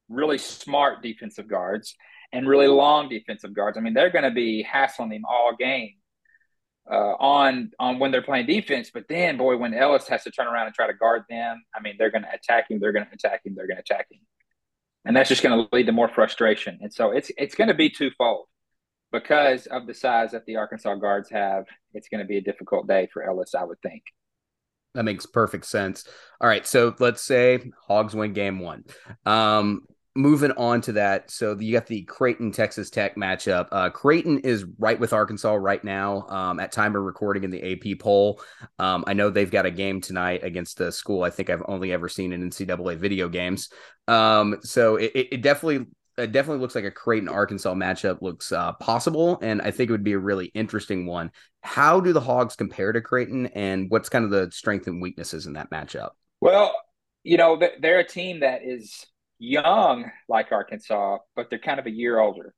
Speaker 3: really smart defensive guards and really long defensive guards. I mean, they're going to be hassling him all game uh, on on when they're playing defense. But then, boy, when Ellis has to turn around and try to guard them, I mean, they're going to attack him. They're going to attack him. They're going to attack him, and that's just going to lead to more frustration. And so it's it's going to be twofold because of the size that the Arkansas guards have. It's going to be a difficult day for Ellis, I would think.
Speaker 1: That makes perfect sense. All right, so let's say Hogs win game one. Um, moving on to that, so you got the Creighton Texas Tech matchup. Uh, Creighton is right with Arkansas right now um, at time of recording in the AP poll. Um, I know they've got a game tonight against a school I think I've only ever seen in NCAA video games. Um, so it, it definitely it definitely looks like a Creighton Arkansas matchup looks uh, possible, and I think it would be a really interesting one. How do the Hogs compare to Creighton, and what's kind of the strength and weaknesses in that matchup?
Speaker 3: Well, you know, they're a team that is young like Arkansas, but they're kind of a year older.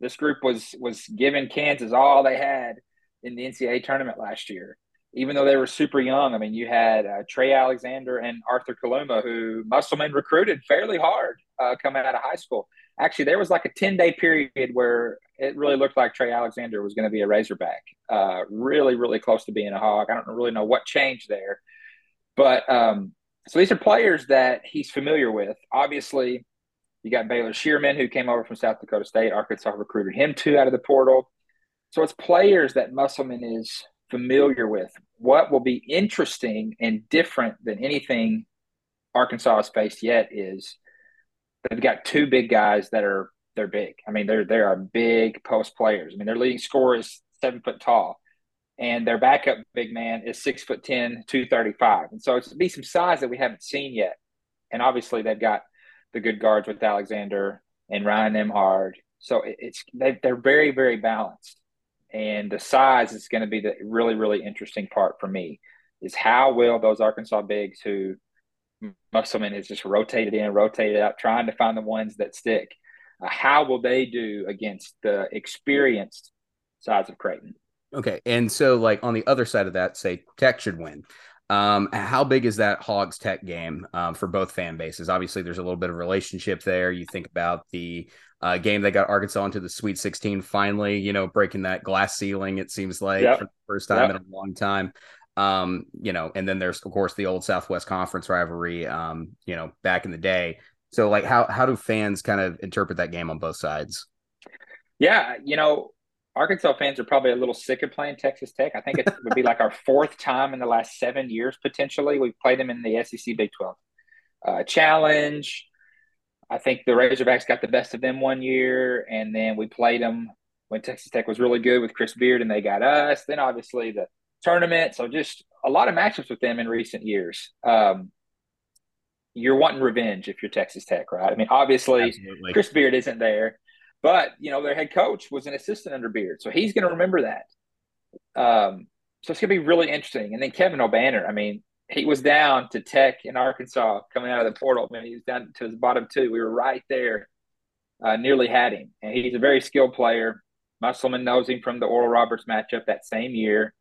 Speaker 3: This group was was giving Kansas all they had in the NCAA tournament last year, even though they were super young. I mean, you had uh, Trey Alexander and Arthur Kaluma, who Musselman recruited fairly hard uh, coming out of high school. Actually, there was like a ten day period where it really looked like Trey Alexander was going to be a Razorback. Uh, really, really close to being a Hog. I don't really know what changed there, but um, so these are players that he's familiar with. Obviously, you got Baylor Scheierman, who came over from South Dakota State. Arkansas recruited him too out of the portal. So it's players that Musselman is familiar with. What will be interesting and different than anything Arkansas has faced yet is they've got two big guys that are they're big. I mean, they're they are big post players. I mean, their leading scorer is seven foot tall, and their backup big man is six foot 10, 235. And so it's be some size that we haven't seen yet. And obviously they've got the good guards with Alexander and Ryan Nembhard. So it's they, they're very, very balanced. And the size is going to be the really, really interesting part for me is how will those Arkansas bigs who Musselman has just rotated in, and rotated out, trying to find the ones that stick. Uh, how will they do against the experienced sides of Creighton?
Speaker 1: Okay. And so, like, on the other side of that, say Tech should win. Um, how big is that Hogs Tech game um, for both fan bases? Obviously, there's a little bit of relationship there. You think about the uh, game that got Arkansas into the Sweet 16, finally, you know, breaking that glass ceiling. It seems like yep. for the first time yep. in a long time. Um, you know, and then there's of course the old Southwest Conference rivalry. Um, you know, back in the day. So, like, how how do fans kind of interpret that game on both sides?
Speaker 3: Yeah, you know, Arkansas fans are probably a little sick of playing Texas Tech. I think it would be like our [LAUGHS] fourth time in the last seven years potentially. We've played them in the SEC Big 12 uh, Challenge. I think the Razorbacks got the best of them one year, and then we played them when Texas Tech was really good with Chris Beard, and they got us. Then obviously the tournament. So just a lot of matchups with them in recent years. Um, you're wanting revenge if you're Texas Tech, right? I mean, obviously Absolutely. Chris Beard isn't there. But you know, their head coach was an assistant under Beard, so he's going to remember that. Um, so it's going to be really interesting. And then Kevin Obanor, I mean, he was down to Tech in Arkansas coming out of the portal. I mean, he was down to his bottom two. We were right there, uh, nearly had him. And he's a very skilled player. Musselman knows him from the Oral Roberts matchup that same year.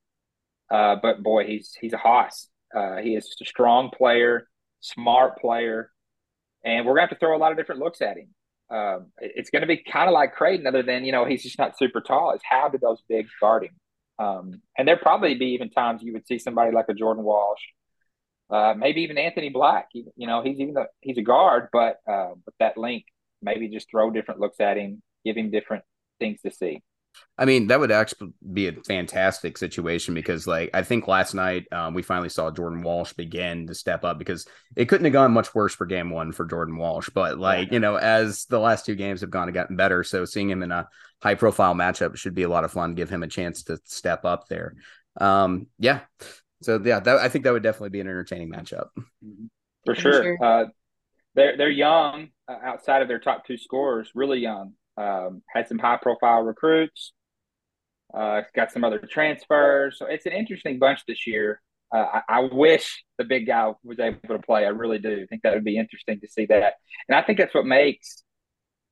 Speaker 3: Uh, but boy, he's he's a hoss. Uh, he is a strong player, smart player, and we're going to have to throw a lot of different looks at him um, it's going to be kind of like Creighton, other than you know he's just not super tall. Is how do those bigs guard him? Um, and there probably be even times you would see somebody like a Jordan Walsh, uh, maybe even Anthony Black. You, know, he's even a, he's a guard, but uh, with that link, maybe just throw different looks at him, give him different things to see.
Speaker 1: I mean, that would actually be a fantastic situation because, like, I think last night um, we finally saw Jordan Walsh begin to step up because it couldn't have gone much worse for game one for Jordan Walsh. But, like, you know, as the last two games have gone and gotten better, so seeing him in a high profile matchup should be a lot of fun, give him a chance to step up there. Um, yeah. So, yeah, that, I think that would definitely be an entertaining matchup.
Speaker 3: Mm-hmm. For sure. sure. Uh, they're, they're young uh, outside of their top two scorers, really young. Um, had some high profile recruits. Uh, got some other transfers. So it's an interesting bunch this year. Uh, I, I, wish the big guy was able to play. I really do. Think that would be interesting to see that. And I think that's what makes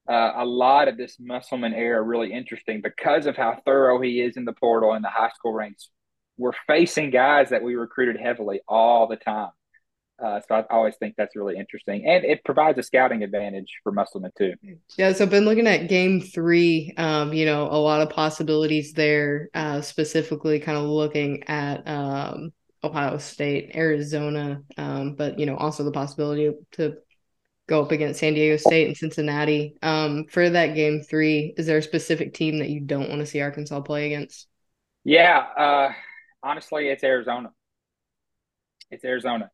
Speaker 3: uh, a lot of this Musselman era really interesting because of how thorough he is in the portal and the high school ranks. We're facing guys that we recruited heavily all the time. Uh, so I always think that's really interesting, and it provides a scouting advantage for Musselman too.
Speaker 2: Yeah, so I've been looking at Game Three. Um, you know, a lot of possibilities there. Uh, specifically, kind of looking at um, Ohio State, Arizona, um, but you know, also the possibility to go up against San Diego State and Cincinnati. Um, for that Game Three, is there a specific team that you don't want to see Arkansas play against?
Speaker 3: Yeah, uh, honestly, it's Arizona. It's Arizona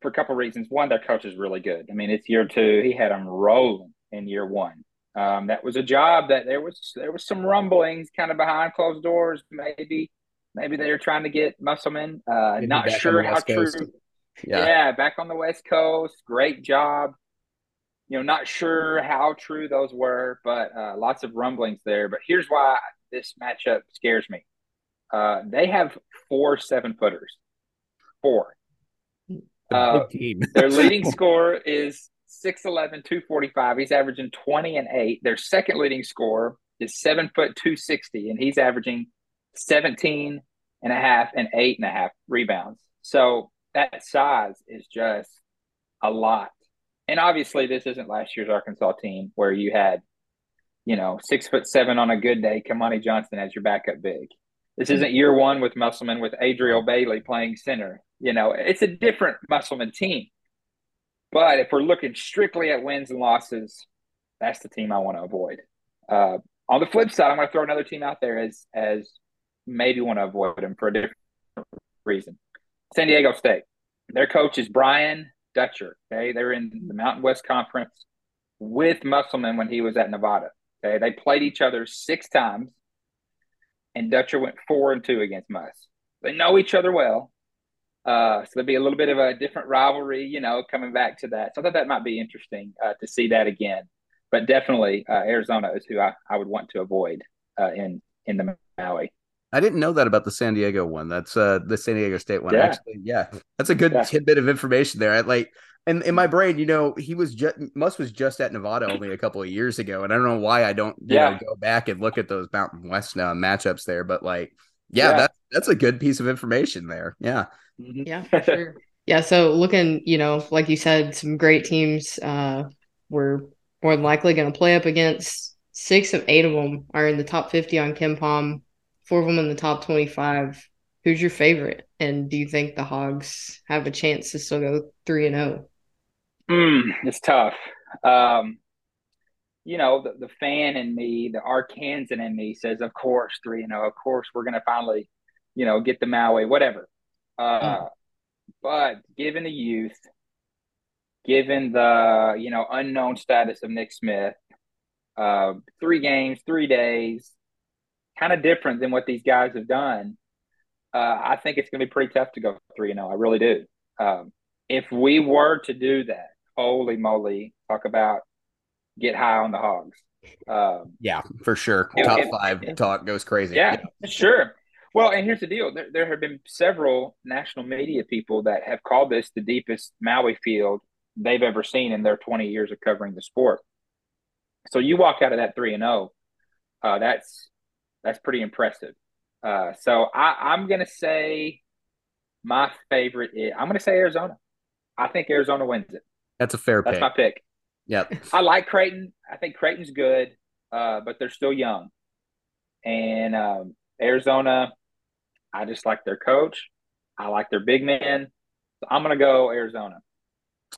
Speaker 3: for a couple of reasons. One, their coach is really good. I mean, it's year two. He had them rolling in year one. Um, that was a job that there was there was some rumblings kind of behind closed doors. Maybe maybe they were trying to get Musselman. Uh, not sure how true. Yeah. yeah, back on the West Coast. Great job. You know, not sure how true those were, but uh, lots of rumblings there. But here's why this matchup scares me. Uh, they have four seven footers. Four. Uh, their leading [LAUGHS] score is 6'11, 245. He's averaging 20 and 8. Their second leading score is 7 foot 260, and he's averaging 17 and a half and eight and a half rebounds. So that size is just a lot. And obviously, this isn't last year's Arkansas team where you had, you know, six foot seven on a good day, Kamani Johnson as your backup big. This isn't year one with Musselman with Adrio Bailey playing center. You know, it's a different Musselman team. But if we're looking strictly at wins and losses, that's the team I want to avoid. Uh, on the flip side, I'm going to throw another team out there as as maybe want to avoid them for a different reason. San Diego State. Their coach is Brian Dutcher. Okay, they're in the Mountain West Conference with Musselman when he was at Nevada. Okay, they played each other six times, and Dutcher went four and two against Muss. they know each other well. Uh, so there'd be a little bit of a different rivalry, you know, coming back to that. So I thought that might be interesting uh, to see that again. But definitely, uh, Arizona is who I, I would want to avoid uh, in in the Maui.
Speaker 1: I didn't know that about the San Diego one. That's uh the San Diego State one. Yeah. Actually, yeah, that's a good yeah. tidbit of information there. I like and in my brain, you know, he was just Muss was just at Nevada only a couple of years ago, and I don't know why I don't yeah. Know, go back and look at those Mountain West uh, matchups there, but like, yeah, yeah, that's that's a good piece of information there. Yeah,
Speaker 2: mm-hmm. yeah, for sure. yeah, so looking, you know, like you said, some great teams. Uh, we're more than likely going to play up against six of eight of them are in the top fifty on KenPom, four of them in the top twenty-five. Who's your favorite? And do you think the Hogs have a chance to still go three and zero? Oh?
Speaker 3: Mm, it's tough. Um, you know, the, the fan in me, the Arkansan in me says, of course, three, you know, of course, we're going to finally, you know, get the Maui, whatever. Uh, mm. But given the youth, given the, you know, unknown status of Nick Smith, uh, three games, three days, kind of different than what these guys have done. Uh, I think it's going to be pretty tough to go 3 0. I really do. Um, if we were to do that, holy moly, talk about get high on the hogs.
Speaker 1: Um, yeah, for sure. Top and, five and, talk goes crazy.
Speaker 3: Yeah, yeah, [LAUGHS] sure. Well, and here's the deal: there, there have been several national media people that have called this the deepest Maui field they've ever seen in their 20 years of covering the sport. So you walk out of that three and zero, oh, uh, that's that's pretty impressive. Uh, so I, I'm going to say my favorite is I'm going to say Arizona. I think Arizona wins it.
Speaker 1: That's a fair
Speaker 3: That's
Speaker 1: pick.
Speaker 3: my pick.
Speaker 1: Yep.
Speaker 3: I like Creighton. I think Creighton's good, uh, but they're still young. And um, Arizona, I just like their coach. I like their big man. So I'm going to go Arizona.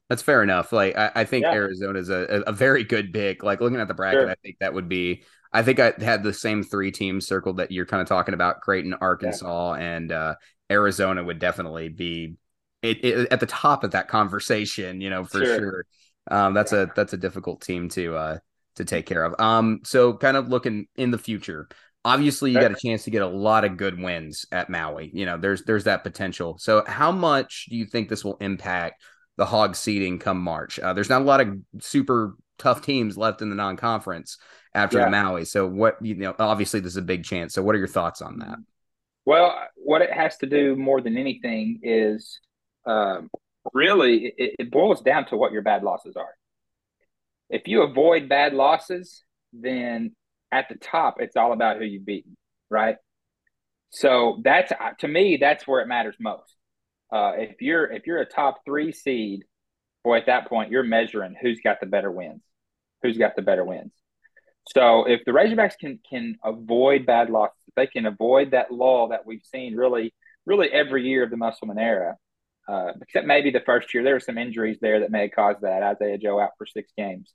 Speaker 1: That's fair enough. Like I, I think yeah. Arizona is a, a very good pick. Like looking at the bracket, sure. I think that would be. I think I had the same three teams circled that you're kind of talking about: Creighton, Arkansas, yeah. and uh, Arizona would definitely be it, it, at the top of that conversation, you know, for sure. sure. Um, that's a that's a difficult team to uh to take care of. Um, so kind of looking in the future. Obviously, you got a chance to get a lot of good wins at Maui. You know, there's there's that potential. So, how much do you think this will impact the hog seeding come March? Uh, there's not a lot of super tough teams left in the non-conference after yeah. the Maui. So, what you know, obviously, this is a big chance. So, what are your thoughts on that?
Speaker 3: Well, what it has to do more than anything is um, really it, it boils down to what your bad losses are. If you avoid bad losses, then at the top, it's all about who you've beaten, right? So that's to me, that's where it matters most. Uh, if you're if you're a top three seed, boy, at that point you're measuring who's got the better wins, who's got the better wins. So if the Razorbacks can can avoid bad losses, they can avoid that lull that we've seen really really every year of the Musselman era, uh, except maybe the first year there were some injuries there that may have caused that. Isaiah Joe out for six games.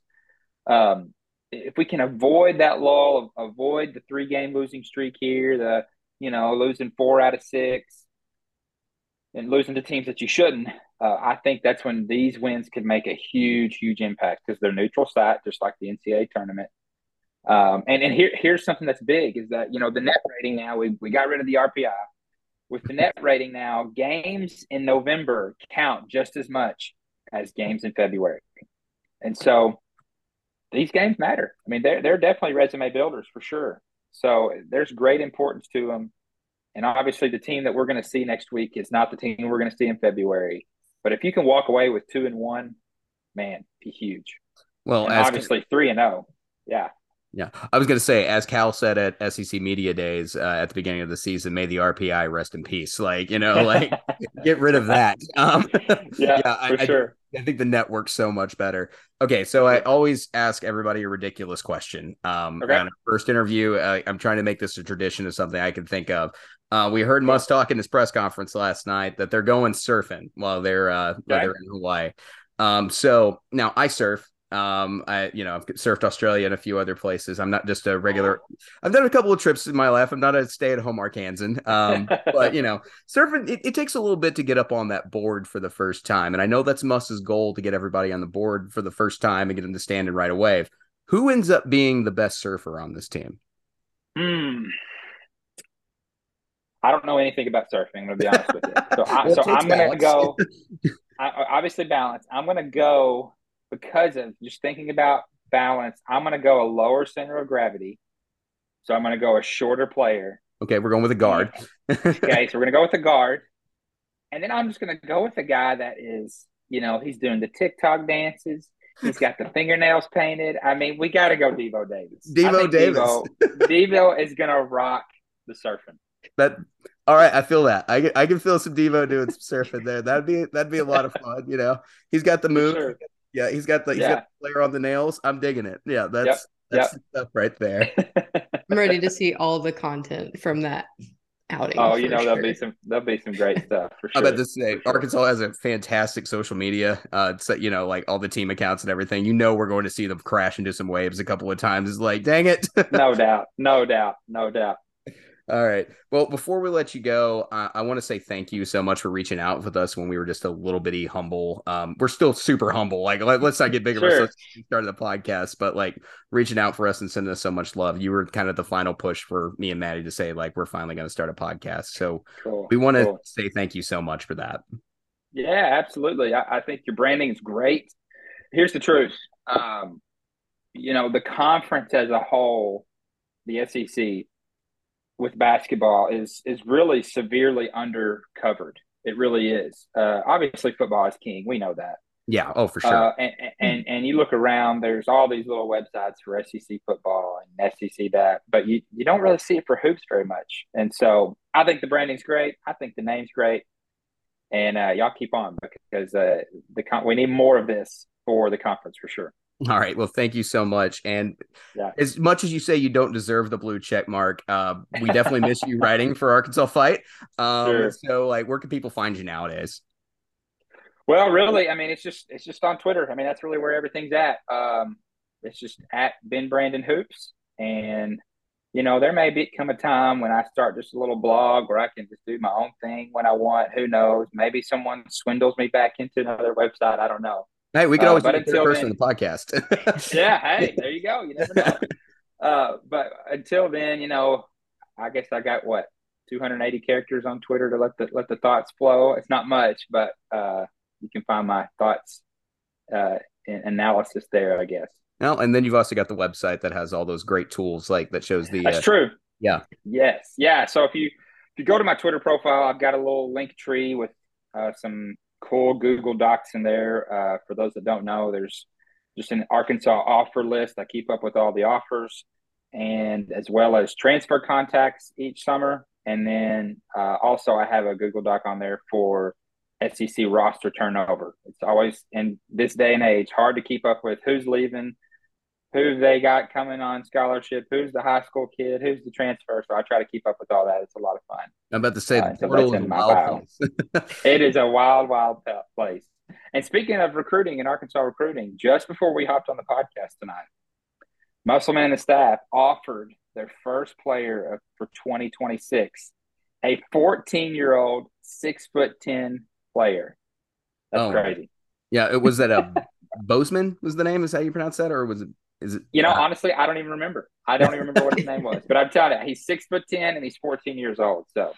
Speaker 3: Um, if we can avoid that lull, avoid the three game losing streak here, the you know losing four out of six, and losing to teams that you shouldn't, uh, I think that's when these wins could make a huge, huge impact because they're neutral site, just like the NCAA tournament. Um, and and here here's something that's big is that you know the net rating now we we got rid of the RPI with the net rating now, games in November count just as much as games in February. And so these games matter. I mean, they're, they're definitely resume builders for sure. So there's great importance to them. And obviously, the team that we're going to see next week is not the team we're going to see in February. But if you can walk away with two and one, man, be huge. Well, and obviously, three and zero. Oh, yeah.
Speaker 1: Yeah, I was going to say, as Cal said at SEC Media Days uh, at the beginning of the season, may the RPI rest in peace. Like, you know, like [LAUGHS] get rid of that. Um, [LAUGHS]
Speaker 3: yeah, yeah, for
Speaker 1: I,
Speaker 3: sure.
Speaker 1: I, I, think the network's so much better. Okay, so I always ask everybody a ridiculous question. Um, okay. on first interview, uh, I'm trying to make this a tradition of something I can think of. Uh, we heard Muss talk in his press conference last night that they're going surfing while they're uh, while they're in Hawaii. Um, so now I surf. Um, I you know I've surfed Australia and a few other places. I'm not just a regular. I've done a couple of trips in my life. I'm not a stay at home Arkansan. Um, [LAUGHS] but you know, surfing it, it, takes a little bit to get up on that board for the first time, and I know that's Muss's goal to get everybody on the board for the first time and get them to stand and ride a wave. Who ends up being the best surfer on this team?
Speaker 3: Hmm. I don't know anything about surfing. I'm gonna be honest with you. So, I, [LAUGHS] so I'm gonna go. [LAUGHS] I, obviously, balance. I'm gonna go because of just thinking about balance. I'm gonna go a lower center of gravity. So I'm gonna go a shorter player.
Speaker 1: Okay, we're going with a guard. [LAUGHS]
Speaker 3: Okay, so we're gonna go with a guard, and then I'm just gonna go with the guy that is, you know, he's doing the TikTok dances. He's got the fingernails painted. I mean, we got to go Devo Davis.
Speaker 1: Devo Davis.
Speaker 3: Devo, Devo is gonna rock the surfing.
Speaker 1: That all right, I feel that. I, I can feel some Devo doing some surfing there. That'd be that'd be a lot of fun, you know. He's got the move.
Speaker 3: sure.
Speaker 1: Yeah, he's got the he's
Speaker 3: Yeah.
Speaker 1: got the player on the nails. I'm digging it. Yeah, that's
Speaker 3: Yep,
Speaker 1: that's the stuff right there. [LAUGHS]
Speaker 2: I'm ready to see all the content from that outing.
Speaker 3: oh, you
Speaker 2: for
Speaker 3: know that'll be some that'll be some great stuff for
Speaker 1: I
Speaker 3: sure.
Speaker 1: bet this say
Speaker 3: For sure.
Speaker 1: Arkansas has a fantastic social media. Uh, it's you know like all the team accounts and everything. You know we're going to see them crash into some waves a couple of times. It's like, dang it.
Speaker 3: no [LAUGHS] doubt, no doubt, no doubt.
Speaker 1: All right. Well, before we let you go, uh, I want to say thank you so much for reaching out with us when we were just a little bitty humble. Um, we're still super humble. Like, let, us not get big of
Speaker 3: Sure.
Speaker 1: we started the podcast, but like reaching out for us and sending us so much love. You were kind of the final push for me and Maddie to say like we're finally going to start a podcast. So
Speaker 3: Cool.
Speaker 1: we want to
Speaker 3: cool.
Speaker 1: say thank you so much for that.
Speaker 3: Yeah, absolutely. I, I think your branding is great. Here's the truth. Um, you know, the conference as a whole, the SEC with basketball is is really severely undercovered. It really is. Uh, obviously, football is king. We know that.
Speaker 1: Yeah. Oh, for sure.
Speaker 3: Uh, and, and and you look around, there's all these little websites for SEC football and SEC that, but you you don't really see it for hoops very much. And so I think the branding's great. I think the name's great, and uh, y'all keep on because uh, the con- we need more of this for the conference for sure.
Speaker 1: All right. Well, thank you so much. And
Speaker 3: Yeah.
Speaker 1: as much as you say you don't deserve the blue check mark, uh, we definitely miss you writing for Arkansas Fight. Um,
Speaker 3: Sure.
Speaker 1: So, like, where can people find you nowadays?
Speaker 3: Well, really, I mean, it's just it's just on Twitter. I mean, that's really where everything's at. Um, it's just at Ben Brandon Hoops, and you know, there may be come a time when I start just a little blog where I can just do my own thing when I want. Who knows? Maybe someone swindles me back into another website. I don't know.
Speaker 1: Hey, we could
Speaker 3: Uh,
Speaker 1: always do the person in the podcast. [LAUGHS]
Speaker 3: Yeah, hey, there you go. You never know. [LAUGHS] Uh, but until then, you know, I guess I got what 280 characters on Twitter to let the let the thoughts flow. It's not much, but uh, you can find my thoughts uh, and analysis there. I guess
Speaker 1: No, and then you've also got the website that has all those great tools, like that shows the.
Speaker 3: that's
Speaker 1: uh,
Speaker 3: true.
Speaker 1: yeah.
Speaker 3: Yes. Yeah. So if you if you go to my Twitter profile, I've got a little link tree with uh, some cool Google Docs in there. Uh, for those that don't know, there's just an Arkansas offer list. I keep up with all the offers, and as well as transfer contacts each summer. And then uh, also I have a Google Doc on there for SEC roster turnover. It's always in this day and age hard to keep up with who's leaving, who they got coming on scholarship, who's the high school kid, who's the transfer. So I try to keep up with all that. It's a lot of fun.
Speaker 1: I'm about to say
Speaker 3: Uh,
Speaker 1: the portal is a wild place. [LAUGHS]
Speaker 3: It is a wild, wild place. And speaking of recruiting and Arkansas recruiting, just before we hopped on the podcast tonight, Musselman and staff offered their first player of, for 2026, a 14 year old, six foot 10 player. That's
Speaker 1: Oh.
Speaker 3: crazy.
Speaker 1: yeah, it was that a Bozeman was the name. Is how you pronounce that, or was it? Is it?
Speaker 3: You know,
Speaker 1: uh,
Speaker 3: honestly, I don't even remember. I don't even remember what his name was, but I'm telling you, he's six foot 10 and he's 14 years old. So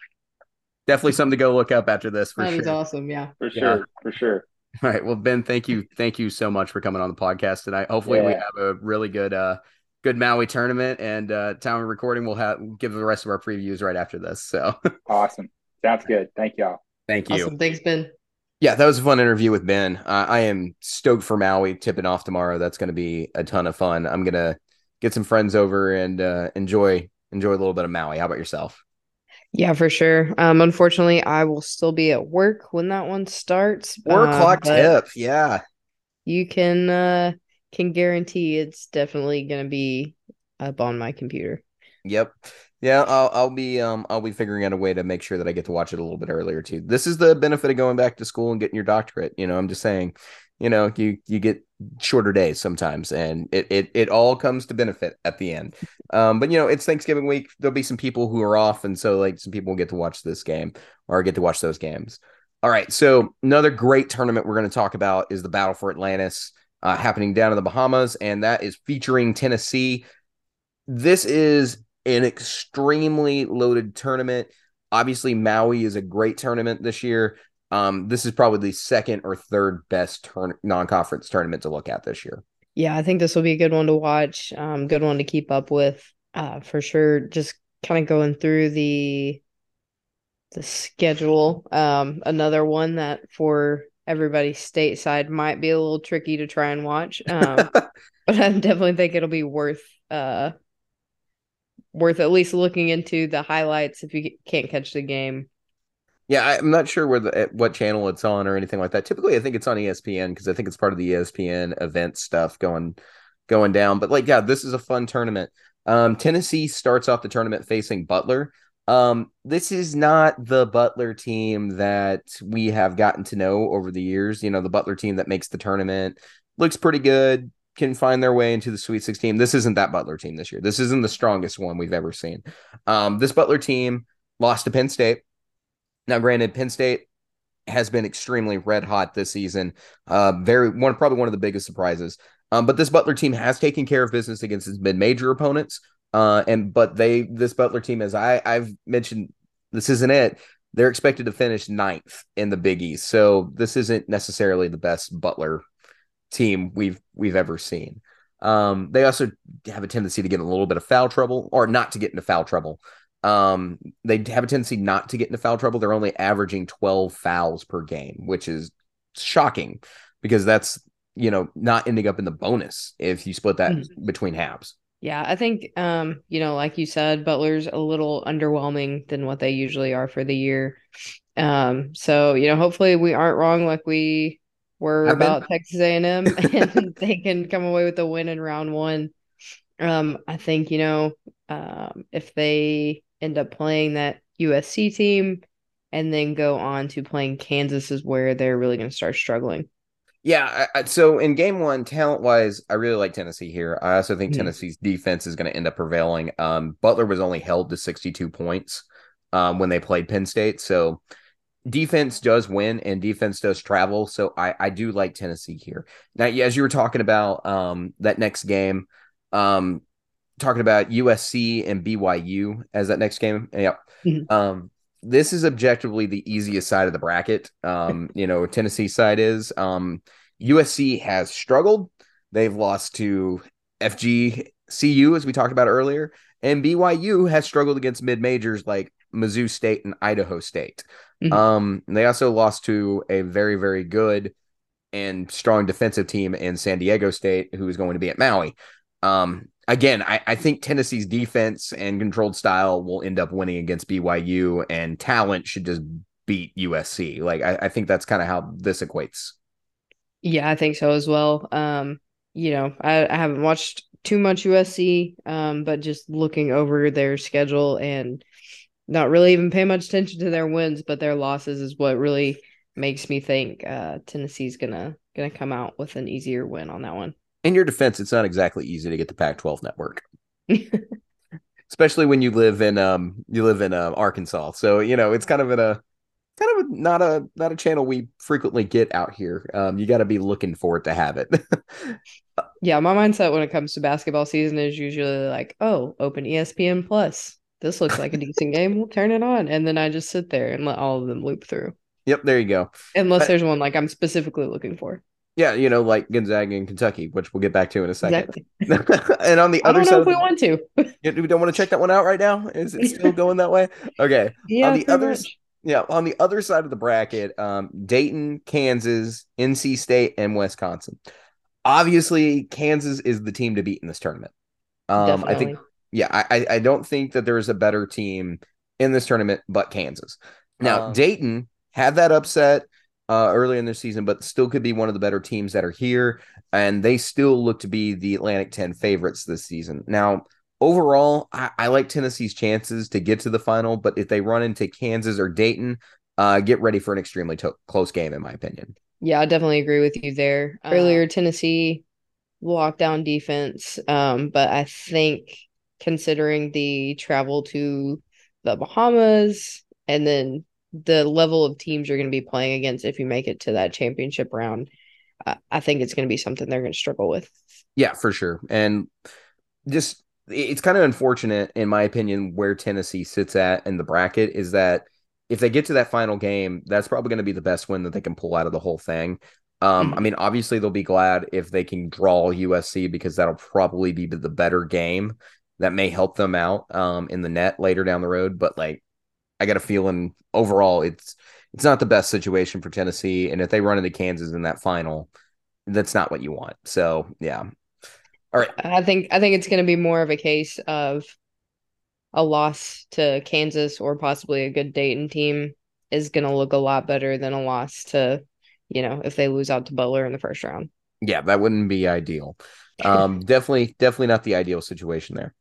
Speaker 1: definitely something to go look up after this for
Speaker 2: That is
Speaker 1: sure.
Speaker 2: awesome. Yeah.
Speaker 3: for
Speaker 1: Yeah.
Speaker 3: sure, for sure.
Speaker 1: All right. Well, Ben, thank you. Thank you so much for coming on the podcast tonight. Hopefully we have a really good uh good Maui tournament and uh time of recording we'll have we'll give the rest of our previews right after this. So [LAUGHS]
Speaker 3: Awesome. Sounds good. Thank y'all.
Speaker 1: thank you.
Speaker 2: Awesome. Thanks, Ben.
Speaker 1: Yeah, that was a fun interview with Ben. Uh, I am stoked for Maui tipping off tomorrow. That's going to be a ton of fun. I'm going to get some friends over and uh enjoy enjoy a little bit of Maui. How about yourself?
Speaker 2: Yeah, for sure. Um, unfortunately, I will still be at work when that one starts.
Speaker 1: Four
Speaker 2: uh,
Speaker 1: o'clock tip. Yeah.
Speaker 2: You can uh can guarantee it's definitely gonna be up on my computer.
Speaker 1: Yep. Yeah, I'll I'll be um I'll be figuring out a way to make sure that I get to watch it a little bit earlier too. This is the benefit of going back to school and getting your doctorate. You know, I'm just saying, you know, you you get shorter days sometimes and it it it all comes to benefit at the end. Um, but you know, it's Thanksgiving week. There'll be some people who are off, and so like some people will get to watch this game or get to watch those games. All right. So another great tournament we're going to talk about is the Battle for Atlantis uh, happening down in the Bahamas, and that is featuring Tennessee. This is an extremely loaded tournament. Obviously, Maui is a great tournament this year. Um, this is probably the second or third best turn- non-conference tournament to look at this year.
Speaker 2: Yeah, I think this will be a good one to watch. Um, good one to keep up with, uh, for sure. Just kind of going through the the schedule. Um, another one that for everybody stateside might be a little tricky to try and watch. Um, [LAUGHS] but I definitely think it'll be worth uh worth at least looking into the highlights if you can't catch the game.
Speaker 1: Yeah, I'm not sure where the what channel it's on or anything like that. Typically, I think it's on ESPN because I think it's part of the ESPN event stuff going going down. But like, yeah, this is a fun tournament. Um, Tennessee starts off the tournament facing Butler. Um, this is not the Butler team that we have gotten to know over the years. You know, the Butler team that makes the tournament looks pretty good, can find their way into the Sweet 16. This isn't that Butler team this year. This isn't the strongest one we've ever seen. Um, this Butler team lost to Penn State. Now, granted, Penn State has been extremely red hot this season. Uh, very one, probably one of the biggest surprises. Um, but this Butler team has taken care of business against its mid-major opponents. Uh, and but they this Butler team, as I I've mentioned, this isn't it. They're expected to finish ninth in the Big East, so this isn't necessarily the best Butler team we've we've ever seen. Um, they also have a tendency to get in a little bit of foul trouble, or not to get into foul trouble. Um, they have a tendency not to get into foul trouble. They're only averaging 12 fouls per game, which is shocking because that's you know not ending up in the bonus if you split that mm-hmm. between halves.
Speaker 2: Yeah, I think um, you know, like you said, Butler's a little underwhelming than what they usually are for the year. Um, so you know, hopefully we aren't wrong like we were I've about been... Texas A&M [LAUGHS] and they can come away with a win in round 1. Um, I think, you know, um, if they end up playing that USC team and then go on to playing Kansas is where they're really going to start struggling.
Speaker 1: Yeah. I, so in game one, talent wise, I really like Tennessee here. I also think mm-hmm. Tennessee's defense is going to end up prevailing. Um, Butler was only held to 62 points um, when they played Penn State. So defense does win and defense does travel. So I, I do like Tennessee here. Now, as you were talking about um, that next game, um, talking about USC and BYU as that next game. Yep. Mm-hmm. Um, this is objectively the easiest side of the bracket. Um, [LAUGHS] you know, Tennessee side is. Um, USC has struggled. They've lost to FGCU, as we talked about earlier, and BYU has struggled against mid majors like Mizzou State and Idaho State. Mm-hmm. Um, they also lost to a very, very good and strong defensive team in San Diego State, who is going to be at Maui. Um, again, I, I think Tennessee's defense and controlled style will end up winning against BYU, and talent should just beat USC. Like I, I think that's kind of how this equates.
Speaker 2: Yeah, I think so as well. Um, you know, I, I haven't watched too much USC, um, but just looking over their schedule and not really even pay much attention to their wins, but their losses is what really makes me think uh, Tennessee's gonna gonna come out with an easier win on that one
Speaker 1: in your defense, it's not exactly easy to get the Pac-12 network, [LAUGHS] especially when you live in um you live in uh, Arkansas. So you know it's kind of in a kind of a, not a not a channel we frequently get out here. Um, you got to be looking for it to have it. [LAUGHS]
Speaker 2: yeah, my mindset when it comes to basketball season is usually like, oh, open ESPN Plus. This looks like a decent game. We'll turn it on, and then I just sit there and let all of them loop through.
Speaker 1: Yep, there you go.
Speaker 2: Unless but, there's one like I'm specifically looking for.
Speaker 1: Yeah, you know, like Gonzaga and Kentucky, which we'll get back to in a second. Exactly. [LAUGHS] and on the other side,
Speaker 2: if we want to. [LAUGHS]
Speaker 1: we don't want to check that one out right now. Is it still going that way? Okay. [LAUGHS]
Speaker 2: Yeah.
Speaker 1: On the other, yeah, on the other side of the bracket, um, Dayton, Kansas, NC State, and Wisconsin. Obviously, Kansas is the team to beat in this tournament. Um, I think, yeah, I, I don't think that there is a better team in this tournament but Kansas. Now, um, Dayton had that upset uh, early in the season, but still could be one of the better teams that are here. And they still look to be the Atlantic 10 favorites this season. Now, overall, I, I like Tennessee's chances to get to the final, but if they run into Kansas or Dayton, uh, get ready for an extremely to- close game, in my opinion.
Speaker 2: Yeah, I definitely agree with you there. Uh, Earlier, Tennessee lockdown defense, um, but I think considering the travel to the Bahamas and then the level of teams you're going to be playing against if you make it to that championship round, I think it's going to be something they're going to struggle with.
Speaker 1: Yeah, for sure. And just it's kind of unfortunate, in my opinion, where Tennessee sits at in the bracket is that if they get to that final game, that's probably going to be the best win that they can pull out of the whole thing. Um, mm-hmm. I mean, obviously they'll be glad if they can draw USC because that'll probably be the better game that may help them out um, in the net later down the road. But like, I got a feeling overall it's it's not the best situation for Tennessee, and if they run into Kansas in that final, that's not what you want. So yeah, all right.
Speaker 2: I think I think it's going to be more of a case of a loss to Kansas or possibly a good Dayton team is going to look a lot better than a loss to, you know, if they lose out to Butler in the first round.
Speaker 1: Yeah, that wouldn't be ideal. [LAUGHS] Um, definitely, definitely not the ideal situation there.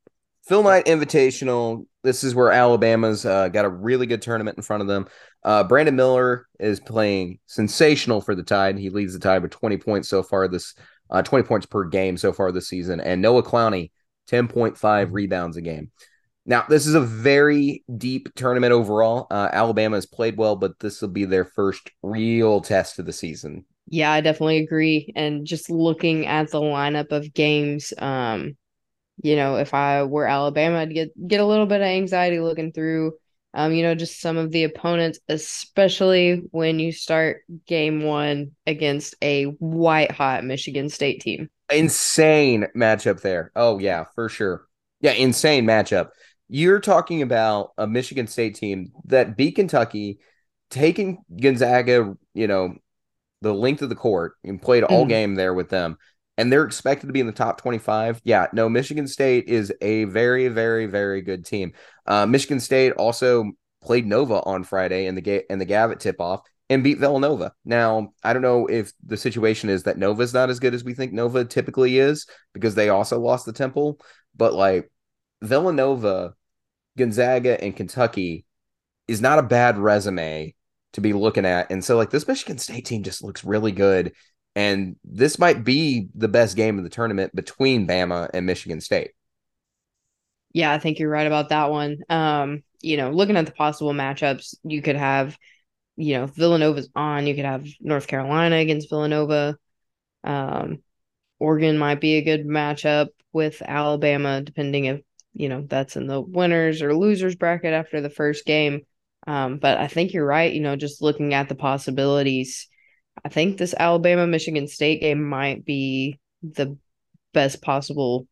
Speaker 1: Phil Knight Invitational. This is where Alabama's uh, got a really good tournament in front of them. Uh, Brandon Miller is playing sensational for the Tide. He leads the Tide with 20 points so far this, uh, 20 points per game so far this season. And Noah Clowney, 10.5 mm-hmm. rebounds a game. Now, this is a very deep tournament overall. Uh, Alabama has played well, but this will be their first real test of the season.
Speaker 2: Yeah, I definitely agree. And just looking at the lineup of games, um, you know, if I were Alabama, I'd get get a little bit of anxiety looking through, um, you know, just some of the opponents, especially when you start game one against a white hot Michigan State team.
Speaker 1: Insane matchup there. Oh yeah, for sure. Yeah, insane matchup. You're talking about a Michigan State team that beat Kentucky, taking Gonzaga, you know, the length of the court and played all mm. game there with them and they're expected to be in the top 25. Yeah, no, Michigan State is a very, very, very good team. Uh, Michigan State also played Nova on Friday in the ga- in the Gavitt tip off and beat Villanova. Now, I don't know if the situation is that Nova's not as good as we think Nova typically is because they also lost the Temple, but like Villanova, Gonzaga, and Kentucky is not a bad resume to be looking at. And so like this Michigan State team just looks really good. And this might be the best game of the tournament between Bama and Michigan State.
Speaker 2: Yeah, I think you're right about that one. Um, you know, looking at the possible matchups, you could have, you know, Villanova's on, you could have North Carolina against Villanova. Um, Oregon might be a good matchup with Alabama, depending if, you know, that's in the winners or losers bracket after the first game. Um, but I think you're right, you know, just looking at the possibilities I think this Alabama Michigan State game might be the best possible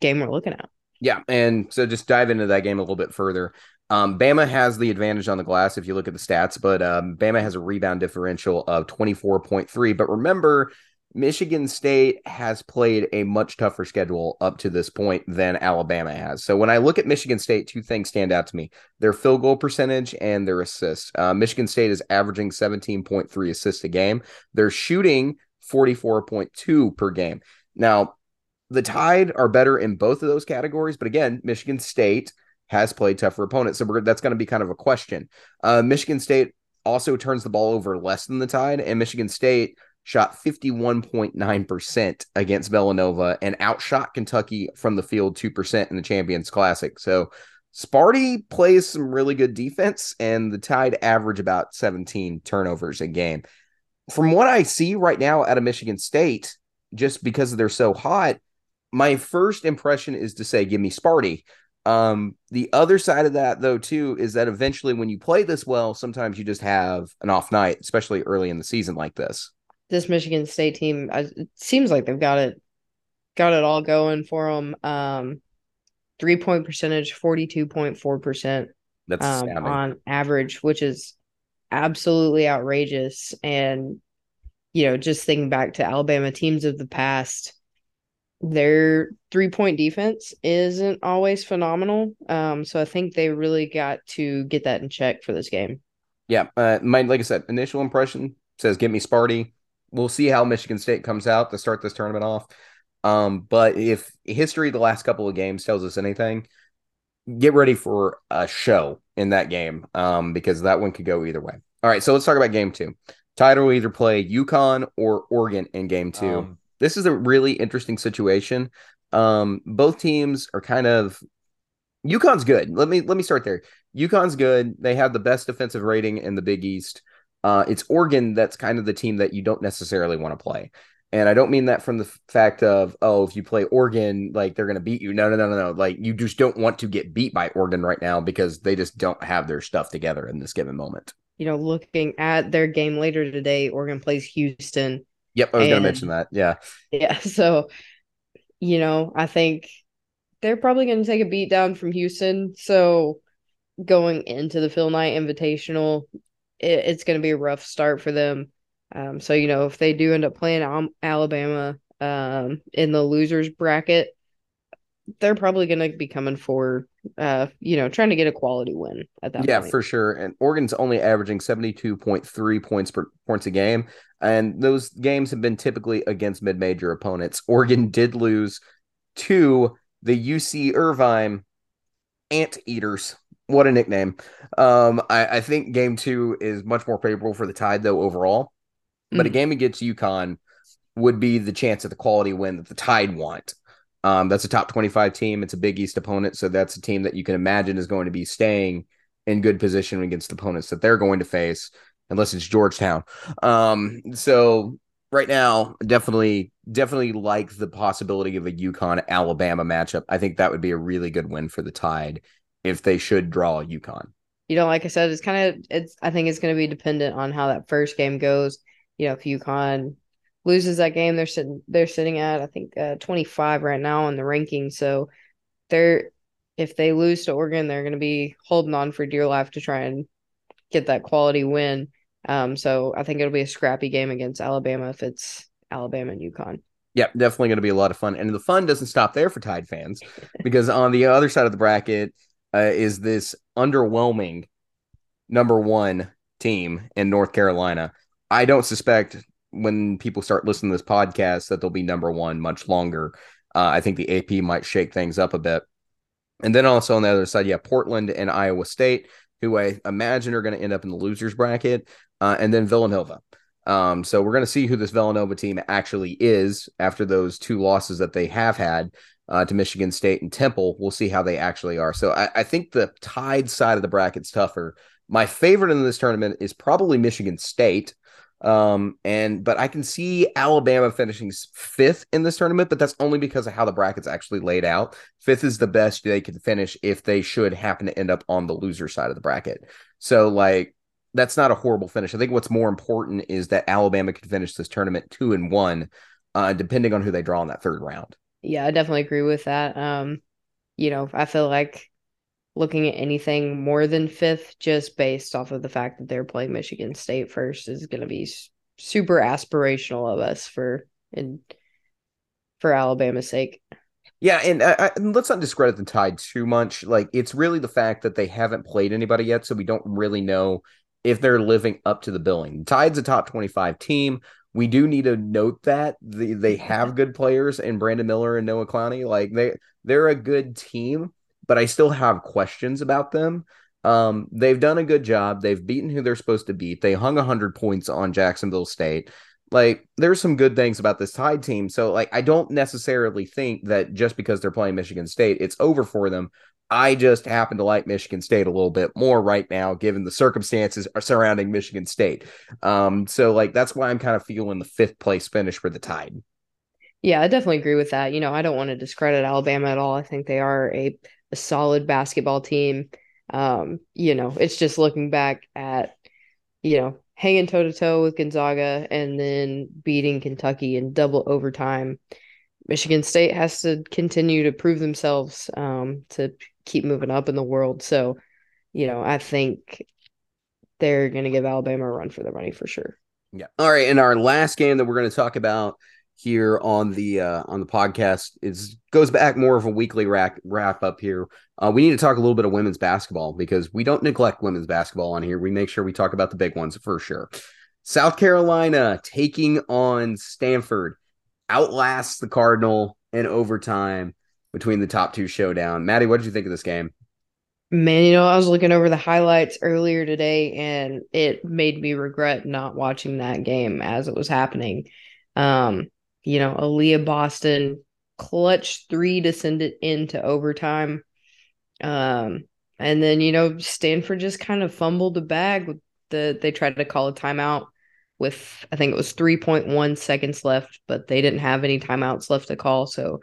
Speaker 2: game we're looking at.
Speaker 1: Yeah, and so just dive into that game a little bit further. Um, Bama has the advantage on the glass if you look at the stats, but um, Bama has a rebound differential of 24.3. But remember, Michigan State has played a much tougher schedule up to this point than Alabama has. So when I look at Michigan State, two things stand out to me their field goal percentage and their assists. Uh, Michigan State is averaging 17.3 assists a game, they're shooting 44.2 per game. Now, the Tide are better in both of those categories, but again, Michigan State has played tougher opponents. So that's going to be kind of a question. Uh, Michigan State also turns the ball over less than the Tide, and Michigan State shot 51.9% against Villanova and outshot Kentucky from the field 2% in the Champions Classic. So Sparty plays some really good defense, and the Tide average about 17 turnovers a game. From what I see right now out of Michigan State, just because they're so hot, my first impression is to say, give me Sparty. Um, the other side of that, though, too, is that eventually when you play this well, sometimes you just have an off night, especially early in the season like this
Speaker 2: this Michigan State team, it seems like they've got it got it all going for them. Um, three point percentage, forty two point four percent.
Speaker 1: That's um,
Speaker 2: on average, which is absolutely outrageous. And you know, just thinking back to Alabama teams of the past, their three point defense isn't always phenomenal. Um, so I think they really got to get that in check for this game.
Speaker 1: Yeah, uh, my like I said, initial impression says get me Sparty we'll see how Michigan State comes out to start this tournament off. Um, but if history the last couple of games tells us anything, get ready for a show in that game um, because that one could go either way. All right, so let's talk about game two. Tide will either play UConn or Oregon in game two. Um, this is a really interesting situation. Um, both teams are kind of UConn's good. Let me let me start there. UConn's good. They have the best defensive rating in the Big East. Uh, it's Oregon that's kind of the team that you don't necessarily want to play. And I don't mean that from the fact of, oh, if you play Oregon, like they're going to beat you. No, no, no, no, no. Like you just don't want to get beat by Oregon right now because they just don't have their stuff together in this given moment.
Speaker 2: You know, looking at their game later today, Oregon plays Houston.
Speaker 1: Yep, I was going to mention that. Yeah.
Speaker 2: Yeah. [LAUGHS] So, you know, I think they're probably going to take a beat down from Houston. So, going into the Phil Knight Invitational, it, it's going to be a rough start for them. Um, so you know, if they do end up playing Alabama um, in the losers bracket, they're probably going to be coming for, uh, you know, trying to get a quality win at that.
Speaker 1: Yeah,
Speaker 2: point.
Speaker 1: for sure. And Oregon's only averaging seventy two point three points per points a game, and those games have been typically against mid major opponents. Oregon did lose to the UC Irvine Anteaters what a nickname. Um, I, I, think game two is much more favorable for the Tide, though, overall. But mm. a game against UConn would be the chance of the quality win that the Tide want. Um, that's a top 25 team. It's a Big East opponent. So that's a team that you can imagine is going to be staying in good position against opponents that they're going to face, unless it's Georgetown. Um, so right now, definitely, definitely like the possibility of a UConn Alabama matchup. I think that would be a really good win for the Tide if they should draw UConn.
Speaker 2: You know, like I said, it's kind of it's. I think it's going to be dependent on how that first game goes. You know, if UConn loses that game, they're sitting they're sitting at I think uh, 25 right now in the ranking. So they're if they lose to Oregon, they're going to be holding on for dear life to try and get that quality win. Um, so I think it'll be a scrappy game against Alabama if it's Alabama and UConn.
Speaker 1: Yeah, definitely going to be a lot of fun. And the fun doesn't stop there for Tide fans because on the other side of the bracket, uh, is this underwhelming number one team in North Carolina. I don't suspect when people start listening to this podcast that they'll be number one much longer. Uh, I think the AP might shake things up a bit. And then also on the other side, yeah, Portland and Iowa State, who I imagine are going to end up in the losers bracket, uh, and then Villanova. Um, so we're going to see who this Villanova team actually is after those two losses that they have had uh, to Michigan State and Temple. We'll see how they actually are. So I, I think the Tide side of the bracket's tougher. My favorite in this tournament is probably Michigan State. Um, and but I can see Alabama finishing fifth in this tournament, but that's only because of how the bracket's actually laid out. Fifth is the best they could finish if they should happen to end up on the loser side of the bracket. So like that's not a horrible finish. I think what's more important is that Alabama could finish this tournament two and one, uh, depending on who they draw in that third round.
Speaker 2: Yeah, I definitely agree with that. Um, you know, I feel like looking at anything more than fifth, just based off of the fact that they're playing Michigan State first, is going to be super aspirational of us for and for Alabama's sake.
Speaker 1: Yeah, and, uh, and let's not discredit the Tide too much. Like it's really the fact that they haven't played anybody yet, so we don't really know if they're living up to the billing. Tide's a top twenty-five team we do need to note that the, they have good players in Brandon Miller and Noah Clowney. Like they they're a good team, but I still have questions about them. Um, they've done a good job. They've beaten who they're supposed to beat. They hung 100 points on Jacksonville State. Like there's some good things about this Tide team. So like I don't necessarily think that just because they're playing Michigan State, it's over for them. I just happen to like Michigan State a little bit more right now, given the circumstances surrounding Michigan State. Um, so like that's why I'm kind of feeling the fifth place finish for the Tide.
Speaker 2: Yeah, I definitely agree with that. You know, I don't want to discredit Alabama at all. I think they are a, a solid basketball team. Um, you know, it's just looking back at, you know, hanging toe to toe with Gonzaga and then beating Kentucky in double overtime. Michigan State has to continue to prove themselves um, to keep moving up in the world. So, you know, I think they're going to give Alabama a run for their money for sure.
Speaker 1: Yeah. All right. And our last game that we're going to talk about here on the uh, on the podcast is goes back more of a weekly wrap wrap up here. Uh, we need to talk a little bit of women's basketball because we don't neglect women's basketball on here. We make sure we talk about the big ones for sure. South Carolina taking on Stanford outlasts the Cardinal in overtime between the top two showdown. Maddie, what did you think of this game?
Speaker 2: Man, you know, I was looking over the highlights earlier today and it made me regret not watching that game as it was happening. Um, you know, Aliyah Boston clutch three to send it into overtime. Um, and then, you know, Stanford just kind of fumbled the bag the they tried to call a timeout with I think it was 3.1 seconds left, but they didn't have any timeouts left to call. So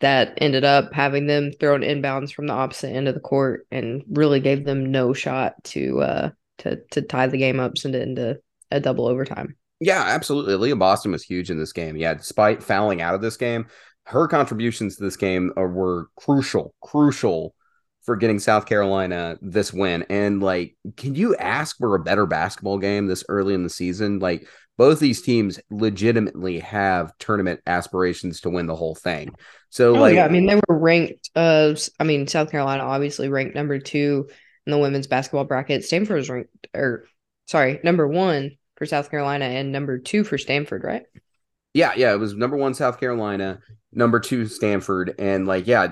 Speaker 2: that ended up having them thrown inbounds from the opposite end of the court and really gave them no shot to uh to to tie the game up, send it into a double overtime.
Speaker 1: Yeah, absolutely. Leah Boston was huge in this game. Yeah, despite fouling out of this game, her contributions to this game were crucial, crucial for getting South Carolina this win. And like, can you ask for a better basketball game this early in the season? Like, both these teams legitimately have tournament aspirations to win the whole thing. So, oh, like,
Speaker 2: yeah, I mean, they were ranked. Uh, I mean, South Carolina obviously ranked number two in the women's basketball bracket. Stanford was ranked, or sorry, number one for South Carolina and number two for Stanford, right?
Speaker 1: Yeah, yeah, it was number one South Carolina, number two Stanford, and like, yeah,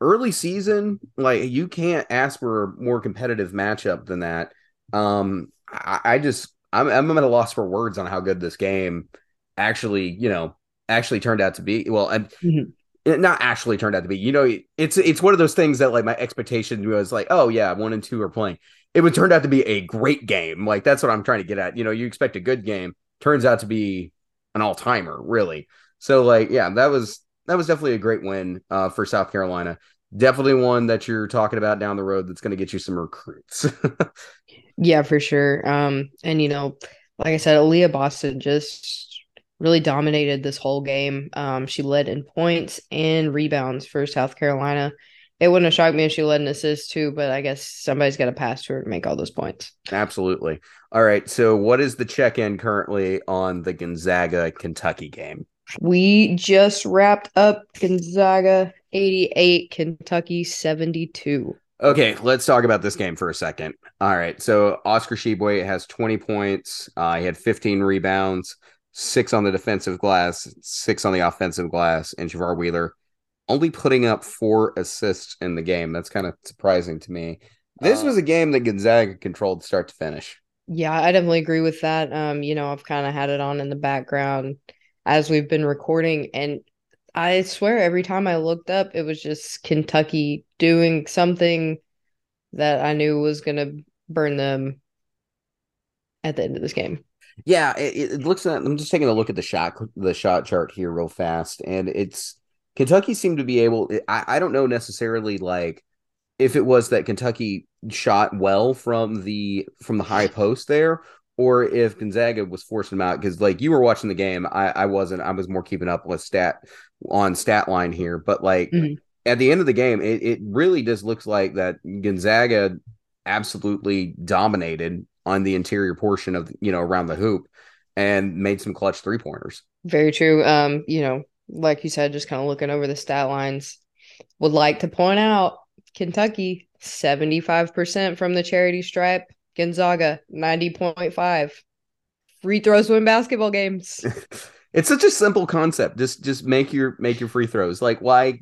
Speaker 1: early season, like you can't ask for a more competitive matchup than that. Um, I, I just I'm I'm at a loss for words on how good this game actually, you know, actually turned out to be. Well, and mm-hmm. not actually turned out to be. You know, it's it's one of those things that like my expectation was like, oh yeah, one and two are playing. It would turn out to be a great game. Like that's what I'm trying to get at. You know, you expect a good game, turns out to be an all timer, really. So like, yeah, that was that was definitely a great win uh, for South Carolina. Definitely one that you're talking about down the road that's going to get you some recruits. [LAUGHS]
Speaker 2: yeah, for sure. Um, and you know, like I said, Aliyah Boston just really dominated this whole game. Um, she led in points and rebounds for South Carolina. It wouldn't have shocked me if she led an assist too, but I guess somebody's got to pass to her to make all those points.
Speaker 1: Absolutely. All right. So, what is the check in currently on the Gonzaga Kentucky game?
Speaker 2: We just wrapped up Gonzaga 88, Kentucky 72.
Speaker 1: Okay, let's talk about this game for a second. All right, so Oscar Tshiebwe has 20 points. Uh, he had 15 rebounds, six on the defensive glass, six on the offensive glass, and Sahvir Wheeler only putting up four assists in the game. That's kind of surprising to me. This uh, was a game that Gonzaga controlled start to finish.
Speaker 2: Yeah, I definitely agree with that. Um, you know, I've kind of had it on in the background as we've been recording, and I swear every time I looked up, it was just Kentucky doing something that I knew was going to burn them at the end of this game.
Speaker 1: Yeah, it, it, looks at. I'm just taking a look at the shot the shot chart here real fast, and it's Kentucky seemed to be able. I, I don't know necessarily like if it was that Kentucky shot well from the from the high post there, or if Gonzaga was forcing them out because like you were watching the game, I, I wasn't. I was more keeping up with stat on stat line here, but like mm-hmm. at the end of the game, it, it really just looks like that Gonzaga absolutely dominated on the interior portion of you know around the hoop and made some clutch three pointers.
Speaker 2: Very true. Um, you know, like you said, just kind of looking over the stat lines, would like to point out Kentucky 75% from the charity stripe, Gonzaga 90.5. Free throws win basketball games. [LAUGHS]
Speaker 1: it's such a simple concept. Just just make your make your free throws. Like why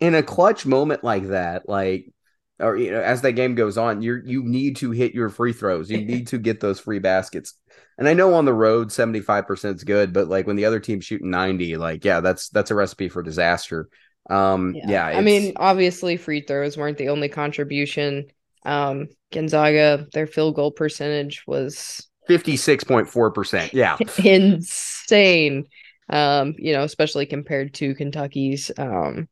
Speaker 1: in a clutch moment like that, like or you know, as that game goes on, you you need to hit your free throws. You need to get those free baskets. And I know on the road, 75% is good, but like when the other team's shooting 90, like, yeah, that's that's a recipe for disaster. Um, yeah, yeah
Speaker 2: I mean, obviously free throws weren't the only contribution. Um, Gonzaga, their field goal percentage was
Speaker 1: 56.4%. Yeah. [LAUGHS]
Speaker 2: insane. Um, you know, especially compared to Kentucky's um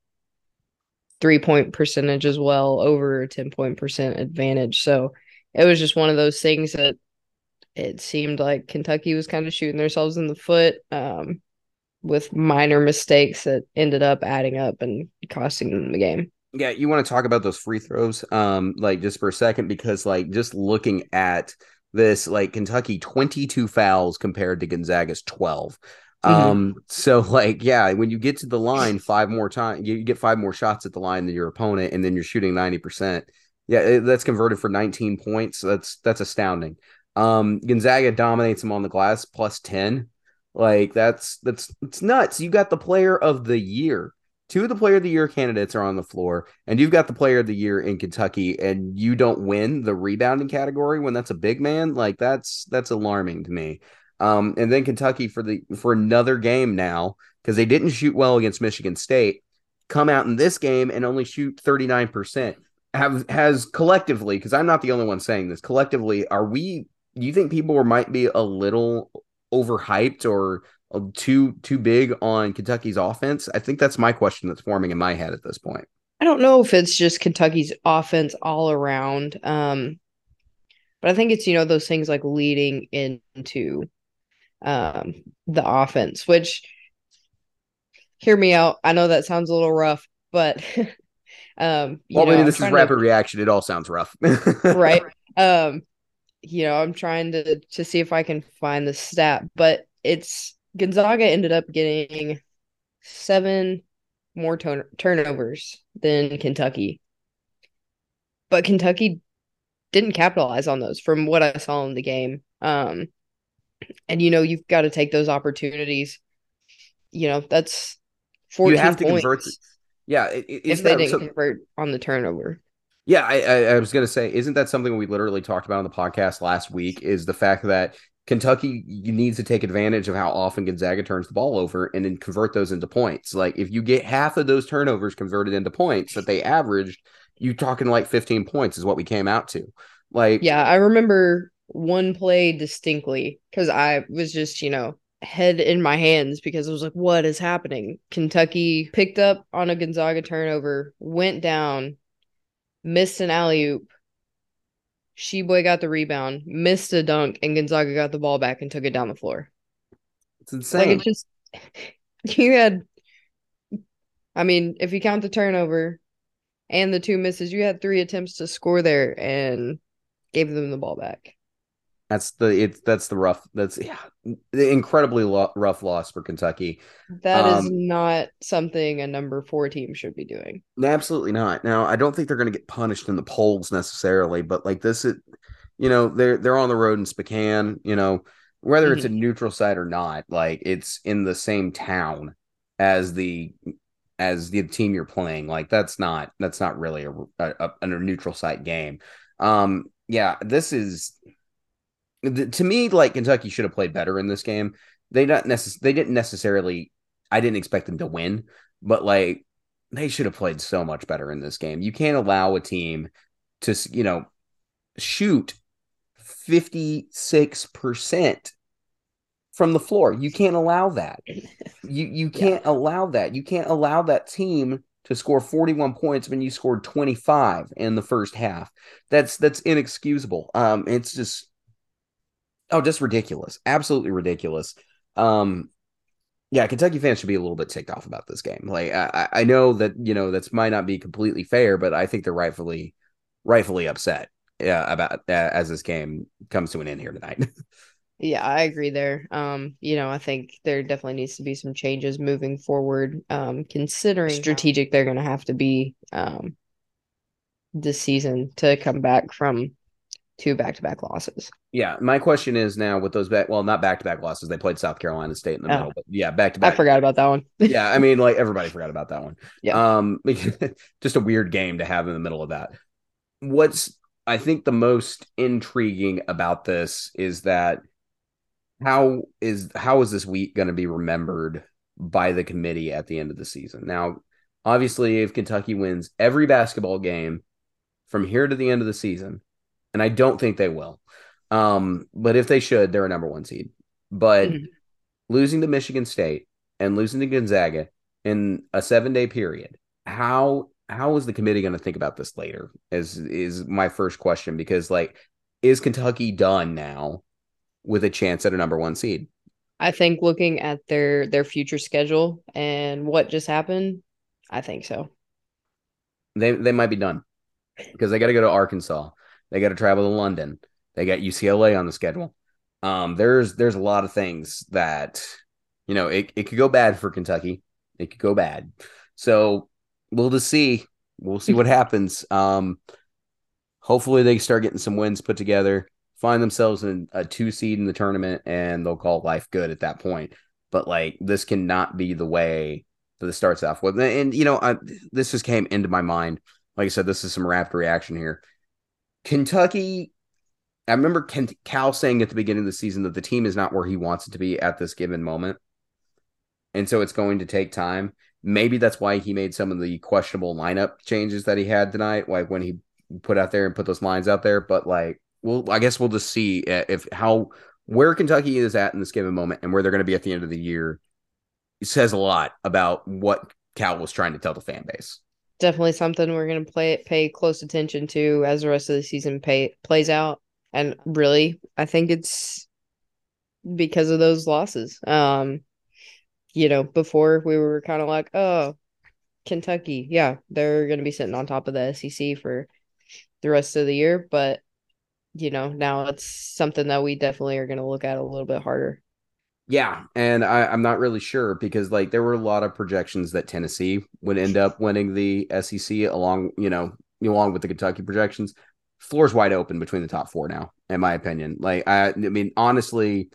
Speaker 2: three point percentage as well, over a 10 point percent advantage. So it was just one of those things that it seemed like Kentucky was kind of shooting themselves in the foot um, with minor mistakes that ended up adding up and costing them the game.
Speaker 1: Yeah, you want to talk about those free throws, um, like just for a second, because like just looking at this, like Kentucky twenty two fouls compared to Gonzaga's 12 mm-hmm. Um, so like, yeah, when you get to the line five more times, you get five more shots at the line than your opponent, and then you're shooting ninety percent. Yeah, that's converted for 19 points. That's that's astounding. Um, Gonzaga dominates them on the glass plus 10. Like that's that's it's nuts. You got the player of the year. Two of the player of the year candidates are on the floor, and you've got the player of the year in Kentucky, and you don't win the rebounding category when that's a big man. Like that's that's alarming to me. Um, and then Kentucky for the for another game now because they didn't shoot well against Michigan State, come out in this game and only shoot 39%. Have has collectively, because I'm not the only one saying this, collectively, are we do you think people might be a little overhyped or too too big on Kentucky's offense? I think that's my question that's forming in my head at this point.
Speaker 2: I don't know if it's just Kentucky's offense all around. Um, but I think it's, you know, those things like leading into um the offense, which hear me out. I know that sounds a little rough, but [LAUGHS] um
Speaker 1: well, know, maybe this is rapid to, reaction. It all sounds rough. [LAUGHS]
Speaker 2: right. Um, you know, I'm trying to to see if I can find the stat, but it's Gonzaga ended up getting seven more turnovers than Kentucky. But Kentucky didn't capitalize on those from what I saw in the game. Um, and you know, you've got to take those opportunities. You know, that's 14 you have to points convert.
Speaker 1: Yeah,
Speaker 2: if they didn't so, convert on the turnover.
Speaker 1: Yeah, I, I, I was gonna say, isn't that something we literally talked about on the podcast last week? Is the fact that Kentucky needs to take advantage of how often Gonzaga turns the ball over and then convert those into points. Like if you get half of those turnovers converted into points that they averaged, you talking like 15 points is what we came out to. Like
Speaker 2: Yeah, I remember one play distinctly because I was just, you know, head in my hands because I was like, what is happening? Kentucky picked up on a Gonzaga turnover, went down, missed an alley oop, Tshiebwe got the rebound, missed a dunk, and Gonzaga got the ball back and took it down the floor.
Speaker 1: It's insane. Like it just [LAUGHS]
Speaker 2: you had I mean, if you count the turnover and the two misses, you had three attempts to score there and gave them the ball back.
Speaker 1: That's the it's that's the rough that's yeah the incredibly lo- rough loss for Kentucky.
Speaker 2: That um, is not something a number four team should be doing.
Speaker 1: Absolutely not. Now I don't think they're going to get punished in the polls necessarily, but like this, it you know they're they're on the road in Spokane. You know whether mm-hmm. it's a mm-hmm. neutral site or not, like it's in the same town as the as the team you're playing. Like that's not that's not really a a, a neutral site game. Um, yeah, this is the, to me, like Kentucky should have played better in this game. They not necess- they didn't necessarily. I didn't expect them to win, but like they should have played so much better in this game. You can't allow a team to you know shoot fifty six percent from the floor. You can't allow that. You you [LAUGHS] can't yeah. allow that. You can't allow that team to score 41 points when you scored 25 in the first half. That's that's inexcusable. Um it's just Oh, just ridiculous. Absolutely ridiculous. Um, yeah, Kentucky fans should be a little bit ticked off about this game. Like I, I know that you know that's might not be completely fair, but I think they're rightfully rightfully upset yeah, about uh, as this game comes to an end here tonight. [LAUGHS]
Speaker 2: yeah, I agree there. Um, you know, I think there definitely needs to be some changes moving forward. Um, considering strategic they're going to have to be um this season to come back from two back-to-back losses.
Speaker 1: Yeah, my question is now with those back well, not back-to-back losses. They played South Carolina State in the oh. middle, but yeah, back-to-back.
Speaker 2: I forgot about that one. [LAUGHS]
Speaker 1: yeah, I mean like everybody forgot about that one. Yeah. Um [LAUGHS] just a weird game to have in the middle of that. What's I think the most intriguing about this is that how is how is this week going to be remembered by the committee at the end of the season? Now, obviously, if Kentucky wins every basketball game from here to the end of the season, and I don't think they will. Um, but if they should, they're a number one seed. But mm-hmm. losing to Michigan State and losing to Gonzaga in a seven day period, how how is the committee going to think about this later? Is is my first question because like is Kentucky done now with a chance at a number one seed?
Speaker 2: I think looking at their their future schedule and what just happened, I think so.
Speaker 1: They they might be done because they got to go to Arkansas. They got to travel to London. They got UCLA on the schedule. Um, there's there's a lot of things that you know it, it could go bad for Kentucky. It could go bad. So we'll just see. We'll see what happens. Um, hopefully they start getting some wins put together, find themselves in a two seed in the tournament, and they'll call life good at that point. But like this cannot be the way that it starts off with. And you know, I, this just came into my mind. Like I said, this is some rapid reaction here. Kentucky, I remember Cal saying at the beginning of the season that the team is not where he wants it to be at this given moment. And so it's going to take time. Maybe that's why he made some of the questionable lineup changes that he had tonight, like when he put out there and put those lines out there. But like well, I guess we'll just see eh, if how where Kentucky is at in this given moment and where they're going to be at the end of the year. It says a lot about what Cal was trying to tell the fan base.
Speaker 2: Definitely something we're going to play it pay close attention to as the rest of the season pay, plays out. And really, I think it's because of those losses. Um, you know, before we were kind of like, oh, Kentucky, yeah, they're going to be sitting on top of the SEC for the rest of the year. But, you know, now it's something that we definitely are going to look at a little bit harder.
Speaker 1: Yeah. And I, I'm not really sure because, like, there were a lot of projections that Tennessee would end up winning the SEC along, you know, along with the Kentucky projections. Floor's wide open between the top four now, in my opinion. Like, I, I mean, honestly,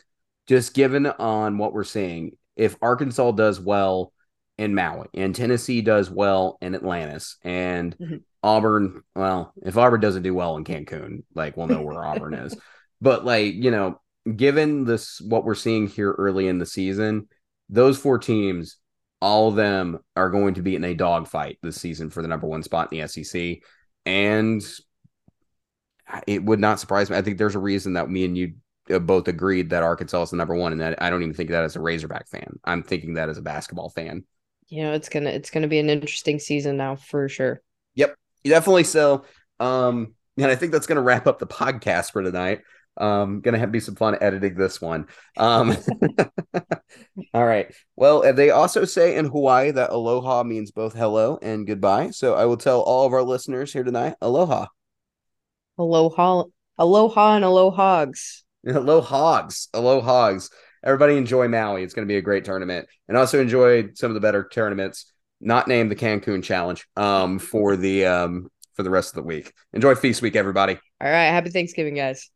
Speaker 1: just given on what we're seeing, if Arkansas does well in Maui and Tennessee does well in Atlantis and mm-hmm. Auburn, well, if Auburn doesn't do well in Cancun, like we'll know where Auburn is. [LAUGHS] But like, you know, given this what we're seeing here early in the season, those four teams, all of them are going to be in a dogfight this season for the number one spot in the SEC. And it would not surprise me. I think there's a reason that me and you uh, both agreed that Arkansas is the number one, and that I don't even think that as a Razorback fan. I'm thinking that as a basketball fan.
Speaker 2: You know, it's gonna it's gonna be an interesting season now for sure.
Speaker 1: Yep, definitely so. Um, and I think that's gonna wrap up the [LAUGHS] podcast for tonight. Um, gonna have be some fun editing this one. Um, [LAUGHS] all right. Well, they also say in Hawaii that aloha means both hello and goodbye. So I will tell all of our listeners here tonight, aloha.
Speaker 2: Aloha, aloha, and alohogs.
Speaker 1: Hello, [LAUGHS] hogs. Hello. Everybody enjoy Maui. It's going to be a great tournament. And also enjoy some of the better tournaments, not named the Cancun Challenge, um, for the um for the rest of the week. Enjoy Feast Week, everybody.
Speaker 2: All right. Happy Thanksgiving, guys.